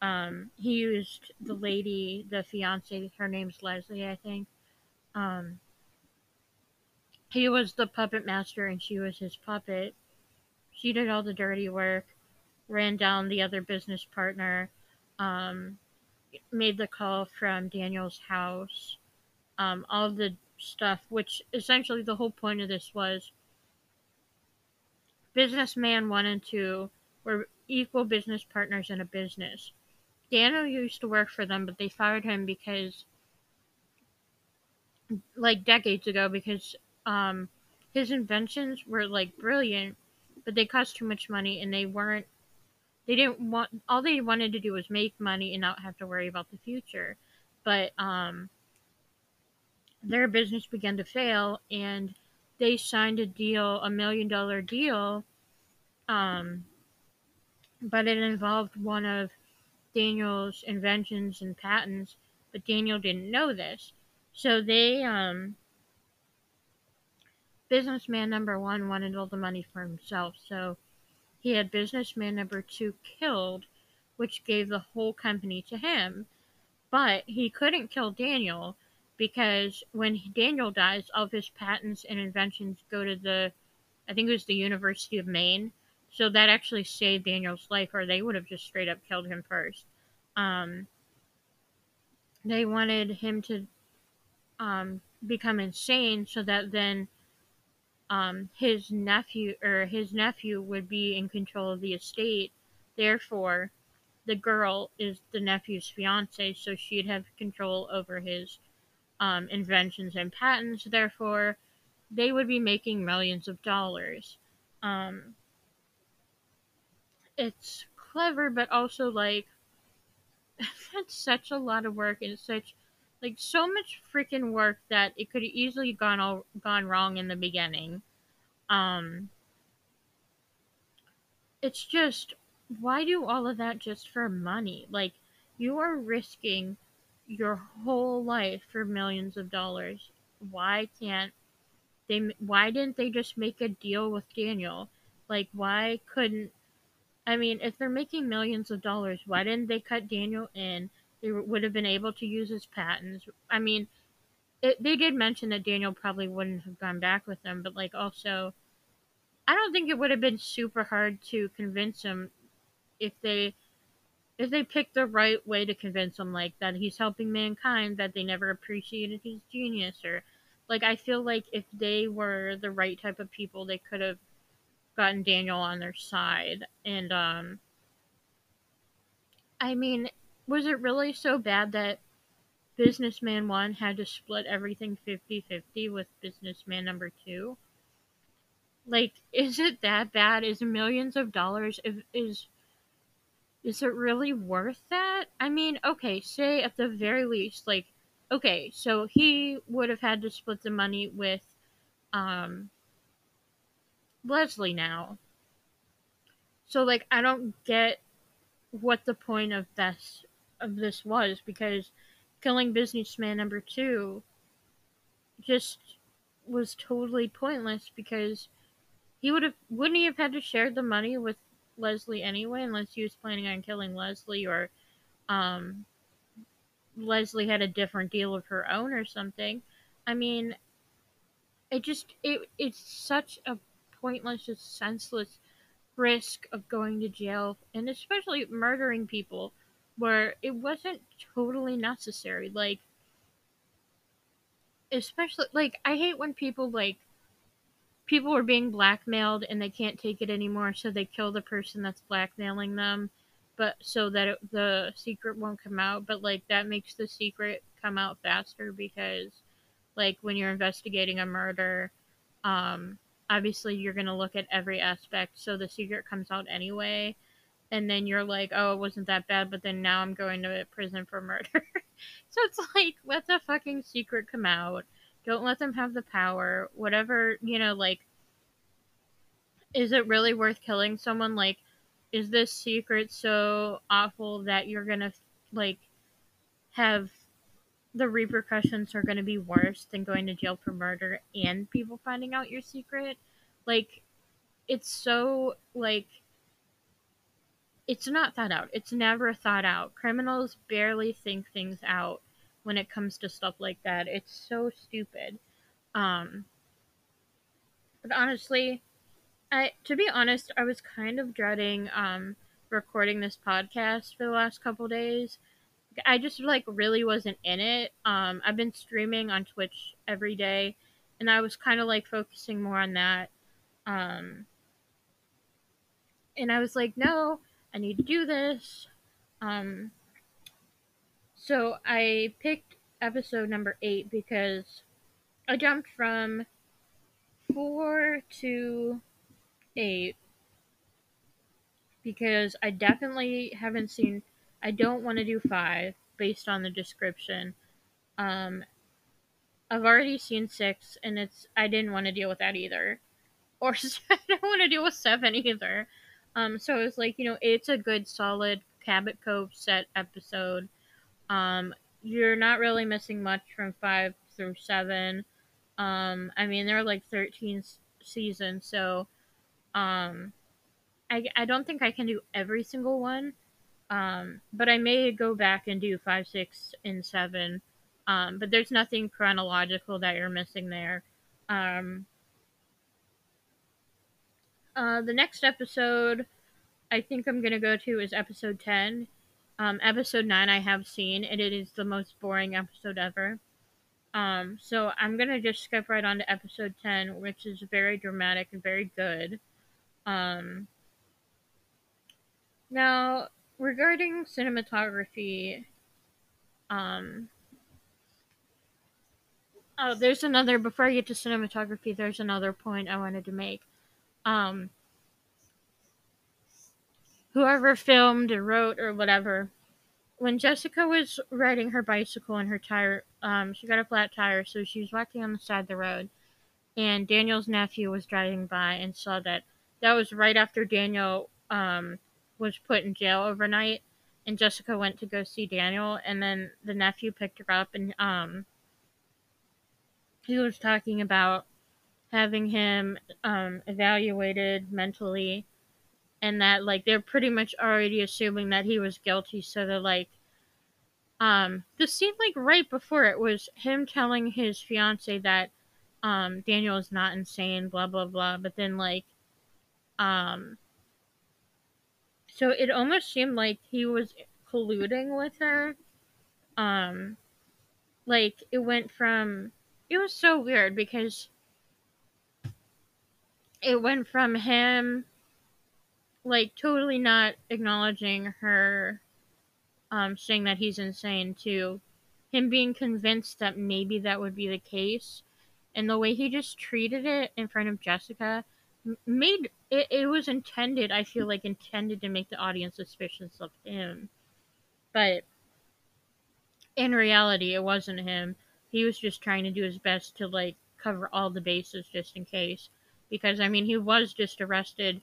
um, he used the lady the fiance her name's leslie i think. Um, he was the puppet master and she was his puppet. She did all the dirty work ran down the other business partner um, made the call from daniel's house um, all the stuff which essentially the whole point of this was businessman one and two were equal business partners in a business. Daniel used to work for them, but they fired him because, like decades ago, because um, his inventions were like brilliant, but they cost too much money and they weren't. They didn't want. All they wanted to do was make money and not have to worry about the future. But um, their business began to fail, and they signed a deal, a million dollar deal, um, but it involved one of Daniel's inventions and patents, but Daniel didn't know this. So they, um, businessman number one wanted all the money for himself, so he had businessman number two killed, which gave the whole company to him. But he couldn't kill Daniel because when Daniel dies, all of his patents and inventions go to the, I think it was the University of Maine. So that actually saved Daniel's life, or they would have just straight up killed him first. Um, they wanted him to um, become insane so that then um, his nephew or his nephew would be in control of the estate. Therefore, the girl is the nephew's fiance, so she'd have control over his um, inventions and patents. Therefore, they would be making millions of dollars. Um, it's clever, but also like that's such a lot of work and such like so much freaking work that it could have easily gone all gone wrong in the beginning. Um, it's just why do all of that just for money? Like you are risking your whole life for millions of dollars. Why can't they? Why didn't they just make a deal with Daniel? Like, why couldn't? I mean, if they're making millions of dollars, why didn't they cut Daniel in? They would have been able to use his patents. I mean, it, they did mention that Daniel probably wouldn't have gone back with them, but like also, I don't think it would have been super hard to convince him if they if they picked the right way to convince him like that he's helping mankind that they never appreciated his genius or like i feel like if they were the right type of people they could have gotten daniel on their side and um i mean was it really so bad that businessman one had to split everything 50-50 with businessman number two like is it that bad is millions of dollars if is is it really worth that? I mean, okay, say at the very least, like, okay, so he would have had to split the money with, um, Leslie now. So, like, I don't get what the point of this of this was because killing businessman number two just was totally pointless because he would have wouldn't he have had to share the money with Leslie anyway, unless he was planning on killing Leslie or um, Leslie had a different deal of her own or something. I mean, it just it it's such a pointless, just senseless risk of going to jail and especially murdering people where it wasn't totally necessary. Like especially like I hate when people like people are being blackmailed and they can't take it anymore, so they kill the person that's blackmailing them, but so that it, the secret won't come out. But like that makes the secret come out faster because, like, when you're investigating a murder, um, obviously you're gonna look at every aspect, so the secret comes out anyway. And then you're like, oh, it wasn't that bad, but then now I'm going to prison for murder. so it's like, let the fucking secret come out don't let them have the power. Whatever, you know, like is it really worth killing someone? Like, is this secret so awful that you're gonna like have the repercussions are to be worse than going to jail for murder and people finding out your secret. Like, it's so, like, it's not thought out. It's never thought out. Criminals barely think things out when it comes to stuff like that. It's so stupid. Um, but honestly, I to be honest, I was kind of dreading um recording this podcast for the last couple days I just like really wasn't in it. Um, I've been streaming on Twitch every day, and I was kind of like focusing more on that. Um, and I was like, no, I need to do this. Um, so I picked episode number eight because I jumped from four to eight because I definitely haven't seen I don't want to do five based on the description. Um, I've already seen six, and it's I didn't want to deal with that either, or I don't want to deal with seven either. Um, so it's like you know, it's a good solid Cabot Cove set episode. Um, you're not really missing much from five through seven. Um, I mean, there are like thirteen seasons, so um, I I don't think I can do every single one um, but I may go back and do five, six, and seven. Um, but there's nothing chronological that you're missing there. Um, uh, the next episode I think I'm gonna go to is episode ten. Um, episode nine I have seen, and it is the most boring episode ever. Um, so I'm gonna just skip right on to episode ten, which is very dramatic and very good. Um, now regarding cinematography, um, oh, there's another. Before I get to cinematography, there's another point I wanted to make. Um, whoever filmed or wrote or whatever, when Jessica was riding her bicycle and her tire, um, she got a flat tire, so she was walking on the side of the road, and Daniel's nephew was driving by and saw that. That was right after Daniel um, was put in jail overnight and Jessica went to go see Daniel and then the nephew picked her up and um he was talking about having him um evaluated mentally and that like they're pretty much already assuming that he was guilty so they're like um the scene like right before it was him telling his fiance that um Daniel is not insane blah blah blah but then like um so it almost seemed like he was colluding with her. Um, like it went from it was so weird because it went from him like totally not acknowledging her um saying that he's insane to him being convinced that maybe that would be the case. And the way he just treated it in front of Jessica made it, it was intended i feel like intended to make the audience suspicious of him. But in reality it wasn't him. He was just trying to do his best to like cover all the bases just in case because i mean he was just arrested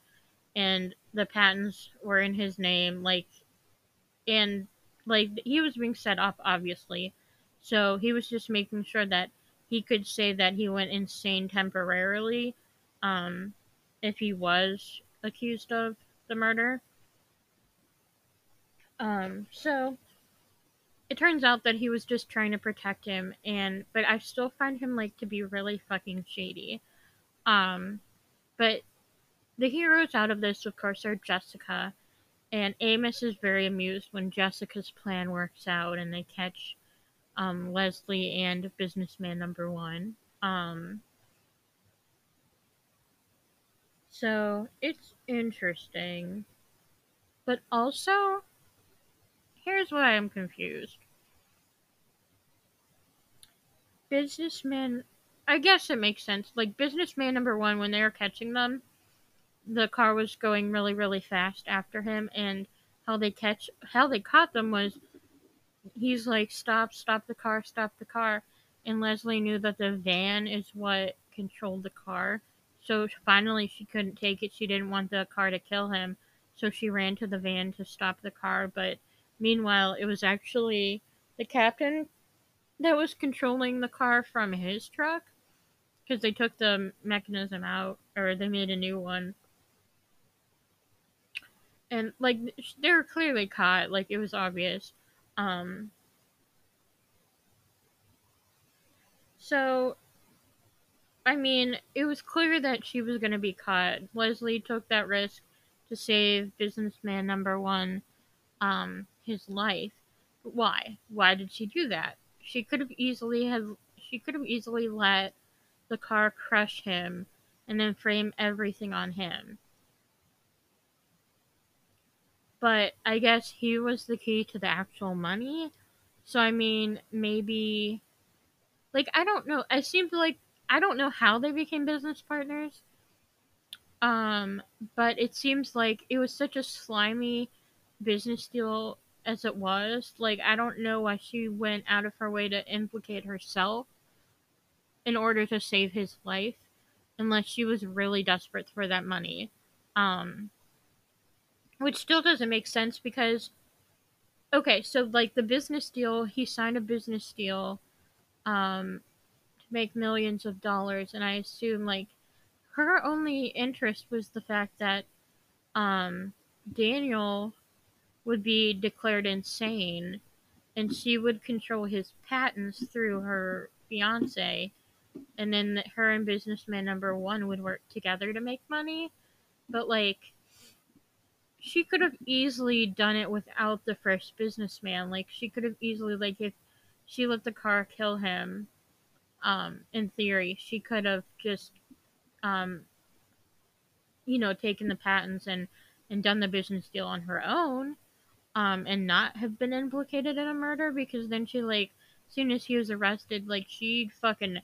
and the patents were in his name like and like he was being set up obviously so he was just making sure that he could say that he went insane temporarily um if he was accused of the murder. Um, so it turns out that he was just trying to protect him and but I still find him like to be really fucking shady. Um, but the heroes out of this of course are Jessica and Amos is very amused when Jessica's plan works out and they catch um, Leslie and businessman number one. Um, so it's interesting. But also, here's why I'm confused. Businessman, I guess it makes sense. Like, businessman number one, when they were catching them, the car was going really, really fast after him, and how they catch, how they caught them was he's like, stop, stop the car, stop the car. And Leslie knew that the van is what controlled the car. So finally, she couldn't take it. She didn't want the car to kill him. So she ran to the van to stop the car. But meanwhile, it was actually the captain that was controlling the car from his truck because they took the mechanism out or they made a new one. And like they were clearly caught, like it was obvious. Um, so I mean, it was clear that she was going to be caught. Leslie took that risk to save businessman number one um, his life. Why? Why did she do that? She could have easily have she could have easily let the car crush him and then frame everything on him. But I guess he was the key to the actual money. So I mean, maybe like I don't know. It seemed like I don't know how they became business partners. Um, but it seems like it was such a slimy business deal as it was. Like I don't know why she went out of her way to implicate herself in order to save his life unless she was really desperate for that money. Um, which still doesn't make sense because okay, so like the business deal, he signed a business deal um to make millions of dollars and I assume like her only interest was the fact that um Daniel would be declared insane and she would control his patents through her fiance and then her and businessman number one would work together to make money. But like she could have easily done it without the first businessman. Like she could have easily like if she let the car kill him um in theory she could have just um you know taken the patents and and done the business deal on her own um and not have been implicated in a murder because then she like soon as he was arrested like she fucking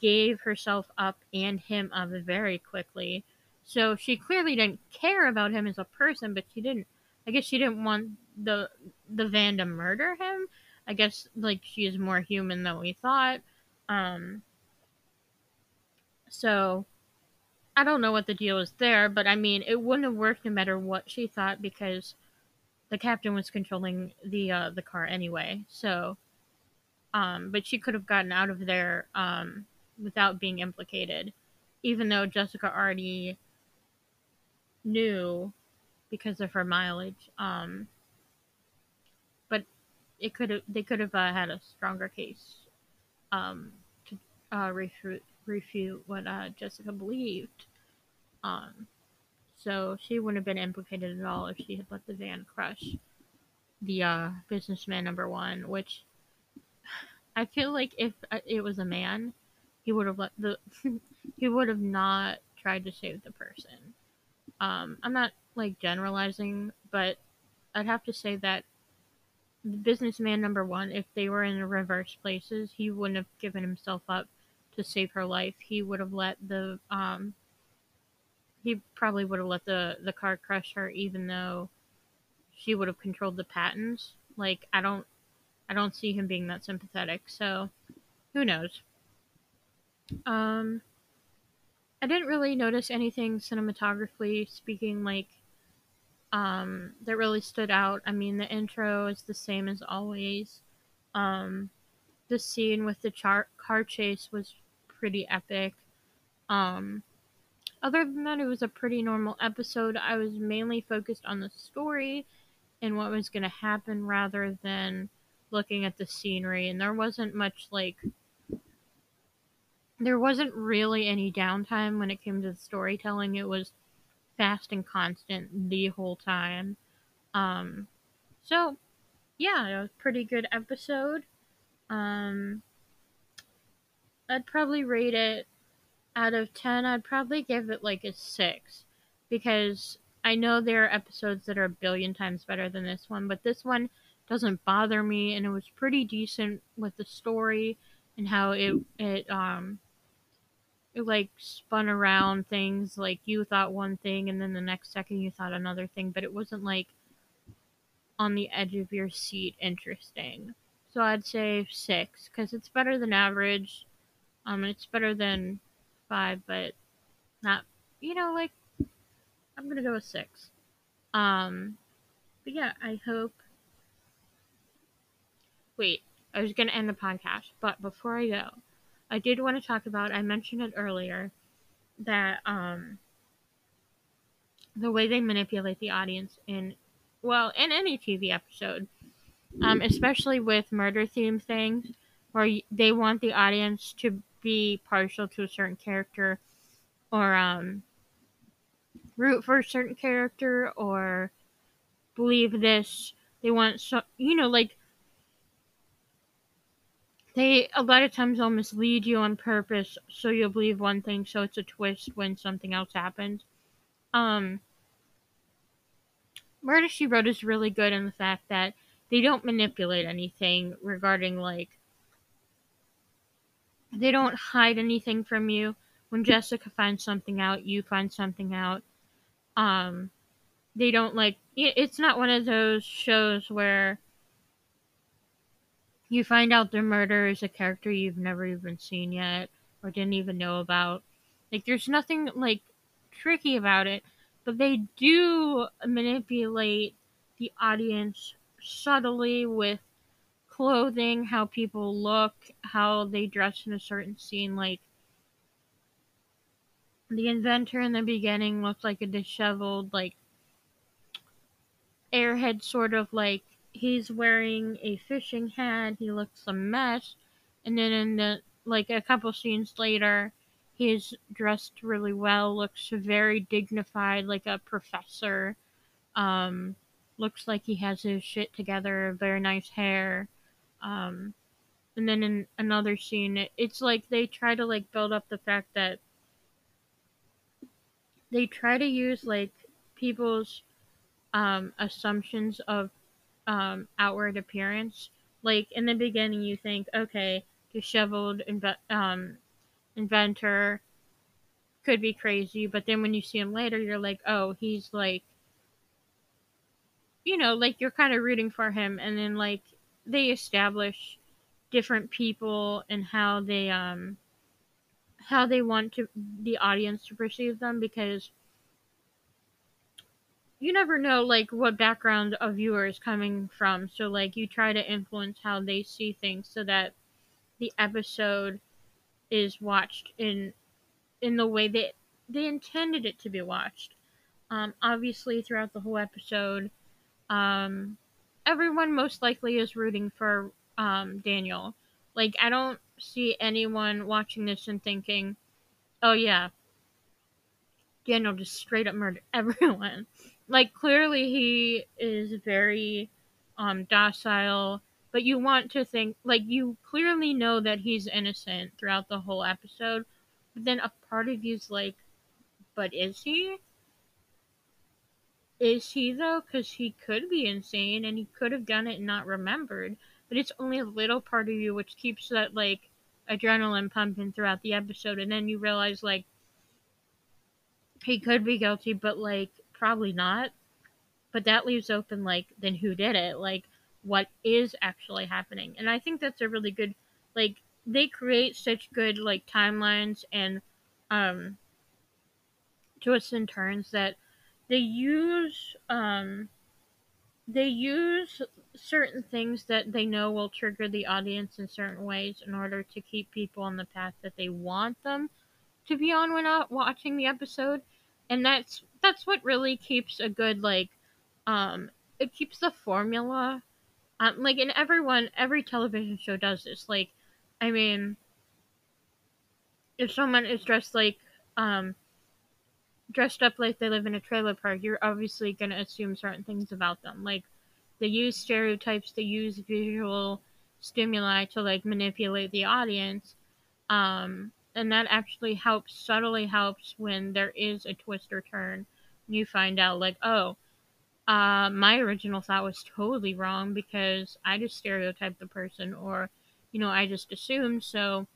gave herself up and him up very quickly. So she clearly didn't care about him as a person but she didn't i guess she didn't want the the van to murder him. I guess like she is more human than we thought. Um so i don't know what the deal is there but i mean it wouldn't have worked no matter what she thought because the captain was controlling the uh, the car anyway. So, um, but she could have gotten out of there um, without being implicated, even though Jessica already knew because of her mileage. Um, but it could have they could have uh, had a stronger case um, to uh, refute refute what uh, Jessica believed. Um, so she wouldn't have been implicated at all if she had let the van crush the uh, businessman number one, which I feel like if uh, it was a man, he would have let the he would have not tried to save the person. Um, I'm not like generalizing, but I'd have to say that the businessman number one, if they were in the reverse places, he wouldn't have given himself up to save her life. He would have let the um, he probably would have let the the car crush her, even though she would have controlled the patents. Like I don't, I don't see him being that sympathetic. So who knows? Um, I didn't really notice anything cinematographically speaking, like um, that really stood out. I mean, the intro is the same as always. Um, the scene with the char- car chase was pretty epic. Um, other than that, it was a pretty normal episode. I was mainly focused on the story and what was going to happen rather than looking at the scenery. And there wasn't much like. There wasn't really any downtime when it came to the storytelling. It was fast and constant the whole time. Um, so, yeah, it was pretty good episode. Um, I'd probably rate it out of 10, I'd probably give it like a 6 because I know there are episodes that are a billion times better than this one, but this one doesn't bother me and it was pretty decent with the story and how it it um like spun around things like you thought one thing and then the next second you thought another thing, but it wasn't like on the edge of your seat interesting. So I'd say 6 cuz it's better than average. Um it's better than five, but not you know like I'm gonna go with six. Um, but yeah, I hope. Wait, I was gonna end the podcast, but before I go, I did want to talk about. I mentioned it earlier that um the way they manipulate the audience in well in any TV episode, um, especially with murder theme things, where they want the audience to be partial to a certain character, or um, root for a certain character, or believe this. They want so you know like they a lot of times they'll mislead you on purpose so you'll believe one thing so it's a twist when something else happens. Um, Murder She Wrote is really good in the fact that they don't manipulate anything regarding like they don't hide anything from you. When Jessica finds something out, you find something out. Um, they don't like it's not one of those shows where you find out the murderer is a character you've never even seen yet or didn't even know about. Like there's nothing like tricky about it, but they do manipulate the audience subtly with clothing, how people look, how they dress in a certain scene. Like the inventor in the beginning looked like a disheveled, like airhead sort of like he's wearing a fishing hat, he looks a mess, and then in the like a couple scenes later, he's dressed really well, looks very dignified, like a professor. Um, looks like he has his shit together, very nice hair. Um, and then in another scene, it, it's like they try to like build up the fact that they try to use like people's um, assumptions of um, outward appearance. Like in the beginning, you think, okay, disheveled inve- um, inventor could be crazy, but then when you see him later, you're like, oh, he's like, you know, like you're kind of rooting for him, and then like they establish different people and how they um how they want to the audience to perceive them because you never know like what background a viewer is coming from. So like you try to influence how they see things so that the episode is watched in in the way that they intended it to be watched. Um obviously throughout the whole episode um everyone most likely is rooting for um daniel. Like i don't see anyone watching this and thinking oh yeah daniel just straight up murdered everyone like clearly he is very um docile but you want to think like you clearly know that he's innocent throughout the whole episode but then a part of you's like but is he? Is he though? Because he could be insane and he could have done it and not remembered but it's only a little part of you which keeps that like adrenaline pumping throughout the episode and then you realize like he could be guilty but like probably not. But that leaves open like then who did it? Like what is actually happening? And I think that's a really good like they create such good like timelines and um twists and turns that they use um they use certain things that they know will trigger the audience in certain ways in order to keep people on the path that they want them to be on when watching the episode and that's that's what really keeps a good like um it keeps the formula um like in everyone every television show does this like i mean if someone is dressed like um dressed up like they live in a trailer park you're obviously going to assume certain things about them like they use stereotypes they use visual stimuli to like manipulate the audience um and that actually helps subtly helps when there is a twist or turn. You find out like oh uh, my original thought was totally wrong because i just stereotyped the person or you know i just assumed. So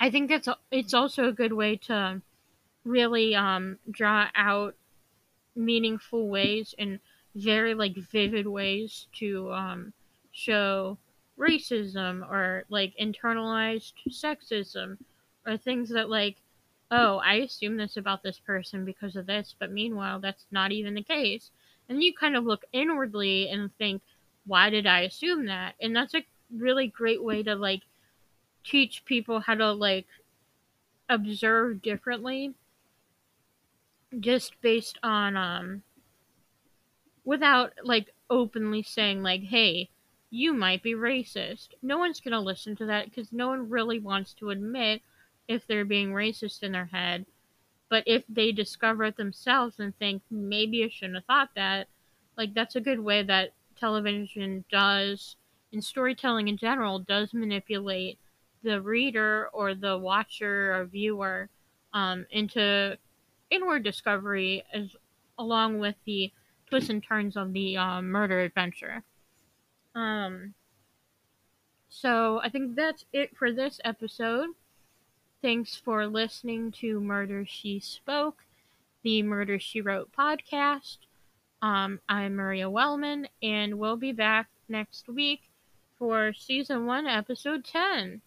i think that's it's also a good way to really um, draw out meaningful ways and very like vivid ways to um, show racism or like internalized sexism or things that like oh, I assume this about this person because of this, but meanwhile, that's not even the case. And you kind of look inwardly and think, why did I assume that? And that's a really great way to like teach people how to like observe differently just based on um without like openly saying like hey you might be racist no one's going to listen to that because no one really wants to admit if they're being racist in their head but if they discover it themselves and think maybe i shouldn't have thought that like that's a good way that television does and storytelling in general does manipulate the reader or the watcher or viewer um, into inward discovery as along with the twists and turns of the um, murder adventure. Um, so I think that's it for this episode. Thanks for listening to Murder She Spoke, the Murder She Wrote podcast. Um, I'm Maria Wellman, and we'll be back next week for season one, episode 10.